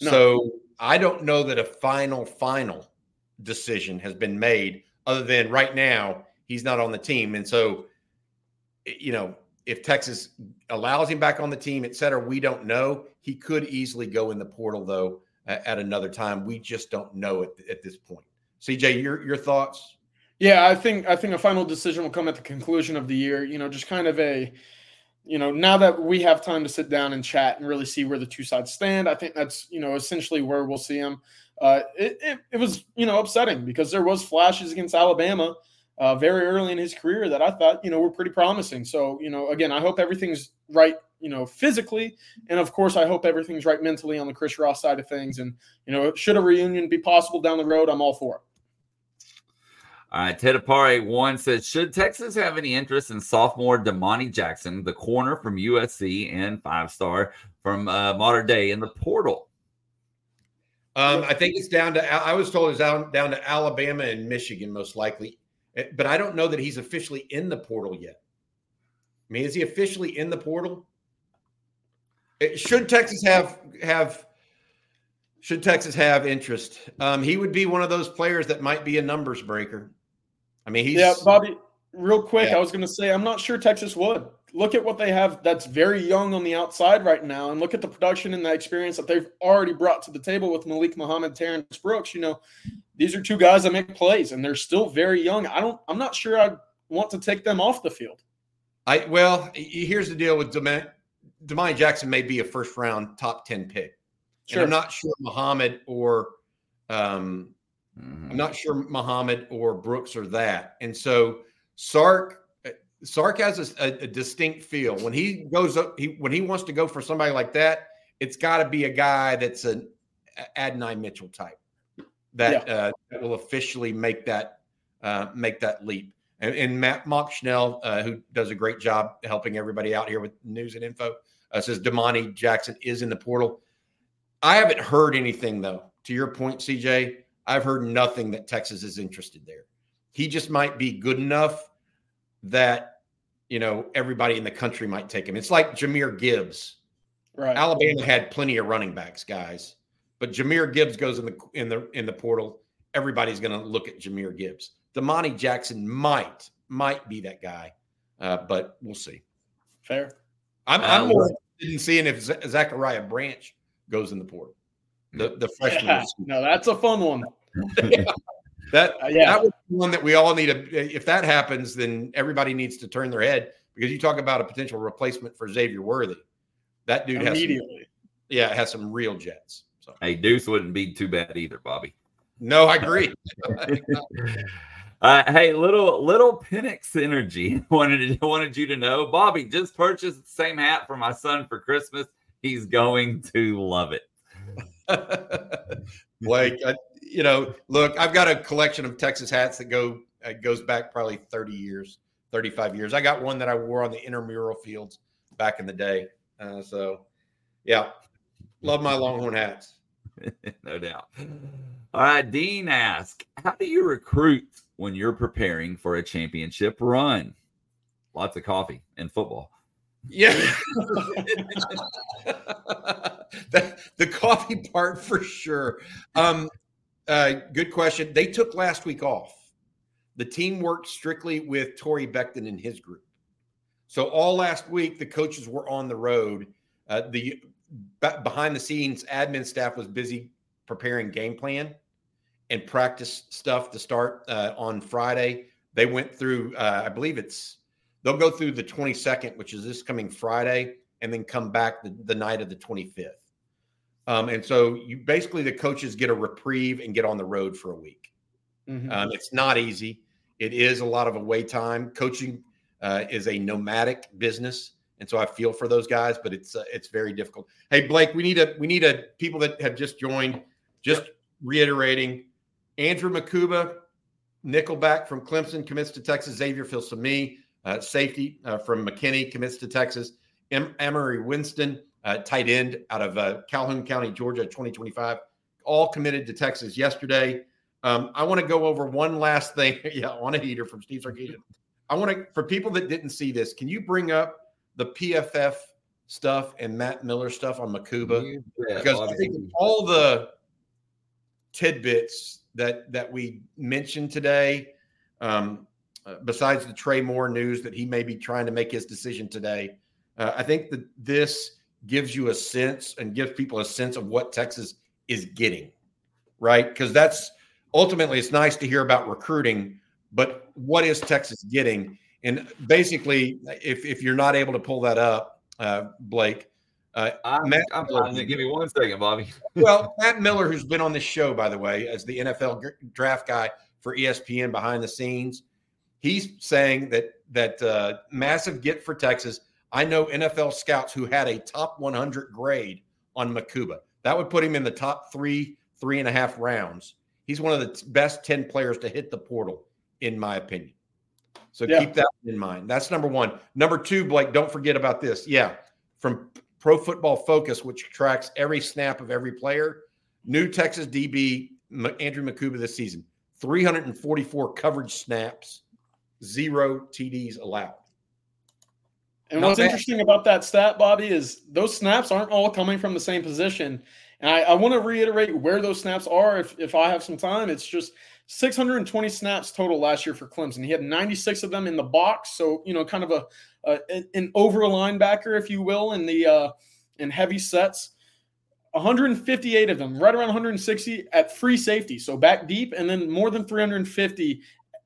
No. So I don't know that a final, final decision has been made other than right now he's not on the team. And so, you know, if Texas allows him back on the team, et cetera, we don't know. He could easily go in the portal though at another time. We just don't know at, at this point. CJ, your your thoughts? Yeah, I think I think a final decision will come at the conclusion of the year. You know, just kind of a you know, now that we have time to sit down and chat and really see where the two sides stand, I think that's, you know, essentially where we'll see them. Uh, it, it, it, was, you know, upsetting because there was flashes against Alabama uh, very early in his career that I thought, you know, were pretty promising. So, you know, again, I hope everything's right, you know, physically. And of course, I hope everything's right mentally on the Chris Ross side of things. And, you know, should a reunion be possible down the road, I'm all for it. All right, Tedapare one says, should Texas have any interest in sophomore Domani Jackson, the corner from USC and five star from uh, Mater Dei in the portal? Um, I think it's down to. I was told it's down down to Alabama and Michigan most likely, eh, but I don't know that he's officially in the portal yet. I mean, is he officially in the portal? Eh, should Texas have have should Texas have interest? Um, he would be one of those players that might be a numbers breaker. I mean, he's yeah, Bobby. Real quick, yeah. I was going to say I'm not sure Texas would look at what they have that's very young on the outside right now, and look at the production and the experience that they've already brought to the table with Malik Muhammad, Terrence Brooks. You know, these are two guys that make plays, and they're still very young. I don't. I'm not sure I want to take them off the field. I well, here's the deal with Demai. Demai Jackson may be a first round top ten pick. Sure. And I'm not sure Muhammad or um, Mm-hmm. I'm not sure Muhammad or Brooks are that. And so Sark uh, Sark has a, a, distinct feel when he goes up. He when he wants to go for somebody like that, it's got to be a guy that's an Adonai Mitchell type that, yeah. uh, that will officially make that uh, make that leap. And, and Matt Mock Schnell, uh, who does a great job helping everybody out here with news and info, uh, says Domani Jackson is in the portal. I haven't heard anything though. To your point, CJ, I've heard nothing that Texas is interested there. He just might be good enough that you know everybody in the country might take him. It's like Jahmyr Gibbs. Right. Alabama had plenty of running backs, guys, but Jahmyr Gibbs goes in the in the in the portal. Everybody's going to look at Jahmyr Gibbs. Domani Jackson might might be that guy, uh, but we'll see. Fair. I'm, I'm more interested in seeing if Zachariah Branch goes in the portal the the freshman. Yeah, no, that's a fun one. That uh, yeah. that was one that we all need to. If that happens, then everybody needs to turn their head because you talk about a potential replacement for Xavier Worthy. That dude immediately. Has some, yeah, has some real jets. So. Hey, Deuce wouldn't be too bad either, Bobby. No, I agree. uh, hey, little little Penix energy wanted to, wanted you to know, Bobby just purchased the same hat for my son for Christmas. He's going to love it. Blake, I, you know, look, I've got a collection of Texas hats that go goes back probably 30 years, 35 years. I got one that I wore on the intramural fields back in the day. Uh, so, yeah, love my Longhorn hats. no doubt. All right, Dean asks, how do you recruit when you're preparing for a championship run? Lots of coffee and football. Yeah. the, the coffee part for sure. Um, uh, good question. They took last week off. The team worked strictly with Torre Becton and his group. So all last week, the coaches were on the road. Uh, the behind the scenes admin staff was busy preparing game plan and practice stuff to start uh, on Friday. They went through, uh, I believe it's They'll go through the 22nd, which is this coming Friday, and then come back the, the night of the 25th. Um, and so you basically the coaches get a reprieve and get on the road for a week. Mm-hmm. Um, it's not easy. It is a lot of away time. Coaching uh, is a nomadic business, and so I feel for those guys, but it's uh, it's very difficult. Hey Blake, we need a we need a people that have just joined. Just reiterating, Andrew Mukuba, nickelback from Clemson commits to Texas. Xavier Filsaime, uh, safety uh, from McKinney commits to Texas. em- Emery Winston, uh, tight end out of uh, Calhoun County, Georgia, 2025, all committed to Texas yesterday. Um, I want to go over one last thing. yeah, on a heater from Steve Sarkisian. I want to, for people that didn't see this, can you bring up the PFF stuff and Matt Miller stuff on Mukuba? Bet, because I think all the tidbits that that we mentioned today, um, uh, besides the Trey Moore news that he may be trying to make his decision today, uh, I think that this gives you a sense and gives people a sense of what Texas is getting, right? Because that's ultimately it's nice to hear about recruiting, but what is Texas getting? And basically, if if you're not able to pull that up, uh, Blake. Uh, I'm, Matt I'm Miller-. Give me one second, Bobby. well, Matt Miller, who's been on this show, by the way, as the NFL draft guy for ESPN behind the scenes, he's saying that that uh, massive get for Texas. I know NFL scouts who had a top 100 grade on Mukuba. That would put him in the top three, three and a half rounds. He's one of the best 10 players to hit the portal, in my opinion. So Yeah. keep that in mind. That's number one. Number two, Blake, don't forget about this. Yeah, from Pro Football Focus, which tracks every snap of every player, new Texas DB Andrew Makuba this season, 344 coverage snaps, zero TDs allowed. And Not what's bad. interesting about that stat, Bobby, is those snaps aren't all coming from the same position. And I, I want to reiterate where those snaps are if, if I have some time. It's just 620 snaps total last year for Clemson. He had 96 of them in the box. So, you know, kind of a, a an over linebacker, if you will, in the uh, in heavy sets. 158 of them, right around 160 at free safety. So back deep, and then more than 350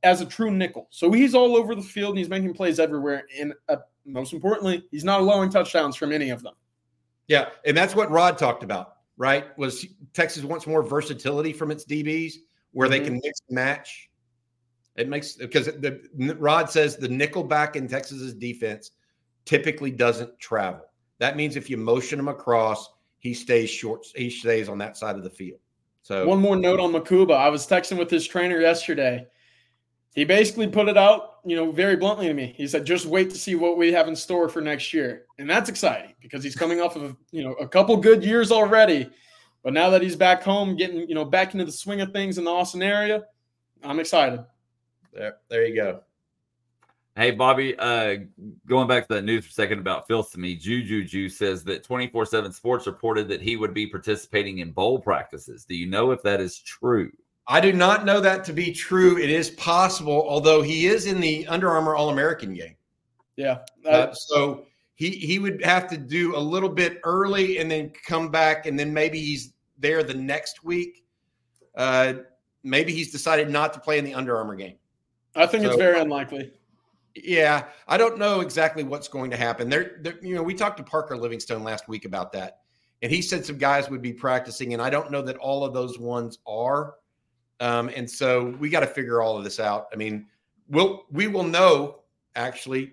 as a true nickel. So he's all over the field and he's making plays everywhere. And uh, most importantly, he's not allowing touchdowns from any of them. Yeah, and that's what Rod talked about, right? Was Texas wants more versatility from its DBs where they Mhm. can mix and match. It makes because the Rod says the nickel back in Texas's defense typically doesn't travel. That means if you motion him across, he stays short. He stays on that side of the field. So One more note on Mukuba. I was texting with his trainer yesterday. He basically put it out, you know, very bluntly to me. He said, "Just wait to see what we have in store for next year," and that's exciting because he's coming off of you know a couple good years already. But now that he's back home, getting you know back into the swing of things in the Austin area, I'm excited. there, there you go. Hey, Bobby, uh, going back to that news for a second about Filsaime, Juju Ju says that 24 7 Sports reported that he would be participating in bowl practices. Do you know if that is true? I do not know that to be true. It is possible, although he is in the Under Armour All American game. Yeah, Uh, uh, so he he would have to do a little bit early and then come back, and then maybe he's there the next week. Uh, maybe he's decided not to play in the Under Armour game. I think it's very unlikely. Yeah, I don't know exactly what's going to happen. There, there, you know, we talked to Parker Livingstone last week about that, and he said some guys would be practicing, and I don't know that all of those ones are. Um, and so we got to figure all of this out. I mean, we'll we will know actually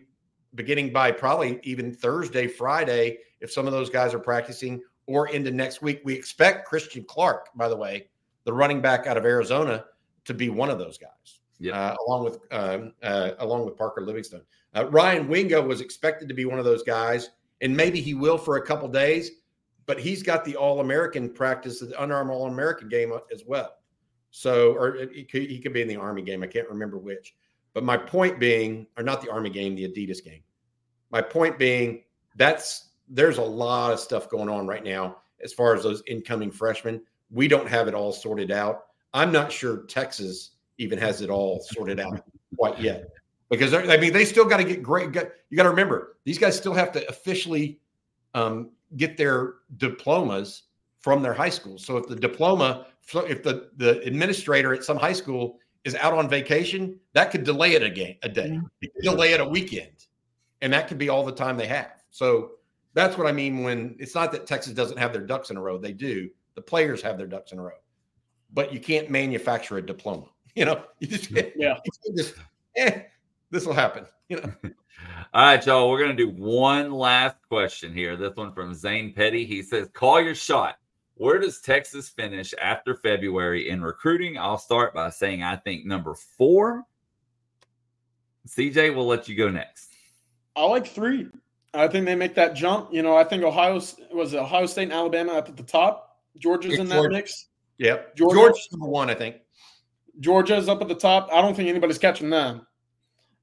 beginning by probably even Thursday, Friday, if some of those guys are practicing or into next week. We expect Christian Clark, by the way, the running back out of Arizona, to be one of those guys Yep. uh, along with um, uh, along with Parker Livingstone. Uh, Ryan Wingo was expected to be one of those guys, and maybe he will for a couple days, but he's got the All American practice, the Armour All American game as well. So, or he could, he could be in the Army game. I can't remember which. But my point being, or not the Army game, the Adidas game. My point being, that's there's a lot of stuff going on right now as far as those incoming freshmen. We don't have it all sorted out. I'm not sure Texas even has it all sorted out quite yet because I mean they still got to get great. You got to remember these guys still have to officially um, get their diplomas from their high school. So if the diploma, if the the administrator at some high school is out on vacation, that could delay it a game a day, it could delay it a weekend, and that could be all the time they have. So that's what I mean when it's not that Texas doesn't have their ducks in a row. They do. The players have their ducks in a row, but you can't manufacture a diploma. You know, you just Yeah. you can't just eh, this will happen. You know. All right, y'all. We're gonna do one last question here. This one from Zane Petty. He says, "Call your shot. Where does Texas finish after February in recruiting?" I'll start by saying I think number four. CJ, we'll let you go next. I like three. I think they make that jump. You know, I think Ohio was Ohio State and Alabama up at the top. Georgia's It's in that Georgia. mix. Yep. Georgia- Georgia's number one, I think. Georgia's up at the top. I don't think anybody's catching them.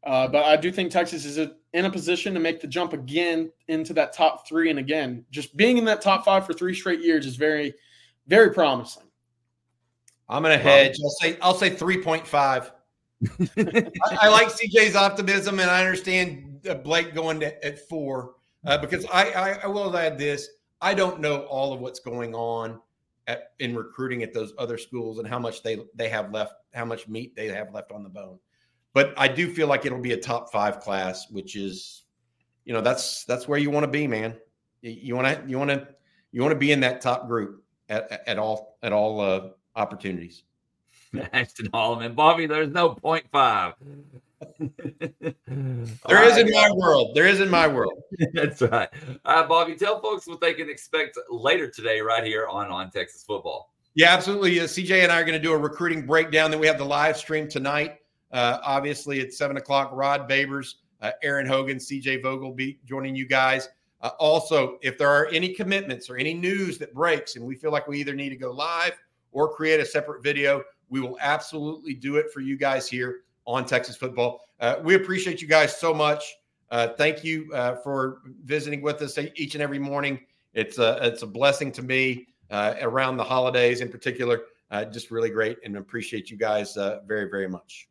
Uh, but I do think Texas is in a position to make the jump again into that top three. And again, just being in that top five for three straight years is very, very promising. I'm gonna hedge. I'll say I'll say three point five. I, I like CJ's optimism, and I understand uh, Blake going to, at four uh, because I, I I will add this. I don't know all of what's going on at, in recruiting at those other schools and how much they they have left, how much meat they have left on the bone. But I do feel like it'll be a top five class, which is, you know, that's that's where you want to be, man. You want to you want to you want to be in that top group at, at all at all uh, opportunities. Ashton Holloman. Bobby, there's no point five. There is in my world. There is in my world. That's right. All right, Bobby, tell folks what they can expect later today, right here on On Texas Football. Yeah, absolutely. Uh, CJ and I are going to do a recruiting breakdown. Then we have the live stream tonight. Uh, obviously, at seven o'clock, Rod Babers, uh, Aaron Hogan, CJ Vogel be joining you guys. Uh, also, if there are any commitments or any news that breaks, and we feel like we either need to go live or create a separate video, we will absolutely do it for you guys here on Texas Football. Uh, we appreciate you guys so much. Uh, thank you uh, for visiting with us each and every morning. It's a it's a blessing to me around the holidays in particular. Just really great and appreciate you guys very very much.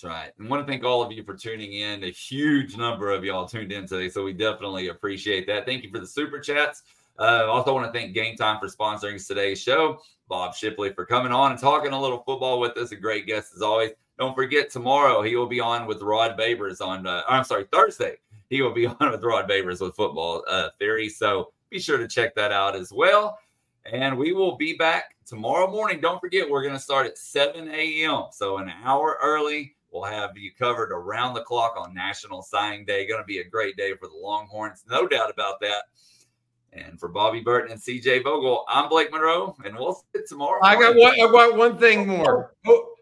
That's right. And want to thank all of you for tuning in. A huge number of y'all tuned in today, so we definitely appreciate that. Thank you for the super chats. Uh, also, want to thank Game Time for sponsoring today's show. Bob Shipley for coming on and talking a little football with us. A great guest as always. Don't forget tomorrow he will be on with Rod Babers on. Uh, I'm sorry, Thursday he will be on with Rod Babers with Football uh, Theory. So be sure to check that out as well. And we will be back tomorrow morning. Don't forget we're going to start at 7 a.m. So an hour early. We'll have you covered around the clock on National Signing Day. Going to be a great day for the Longhorns, no doubt about that. And for Bobby Burton and CJ Vogel, I'm Blake Monroe, and we'll see you tomorrow. I got one. I got one thing more. Oh, oh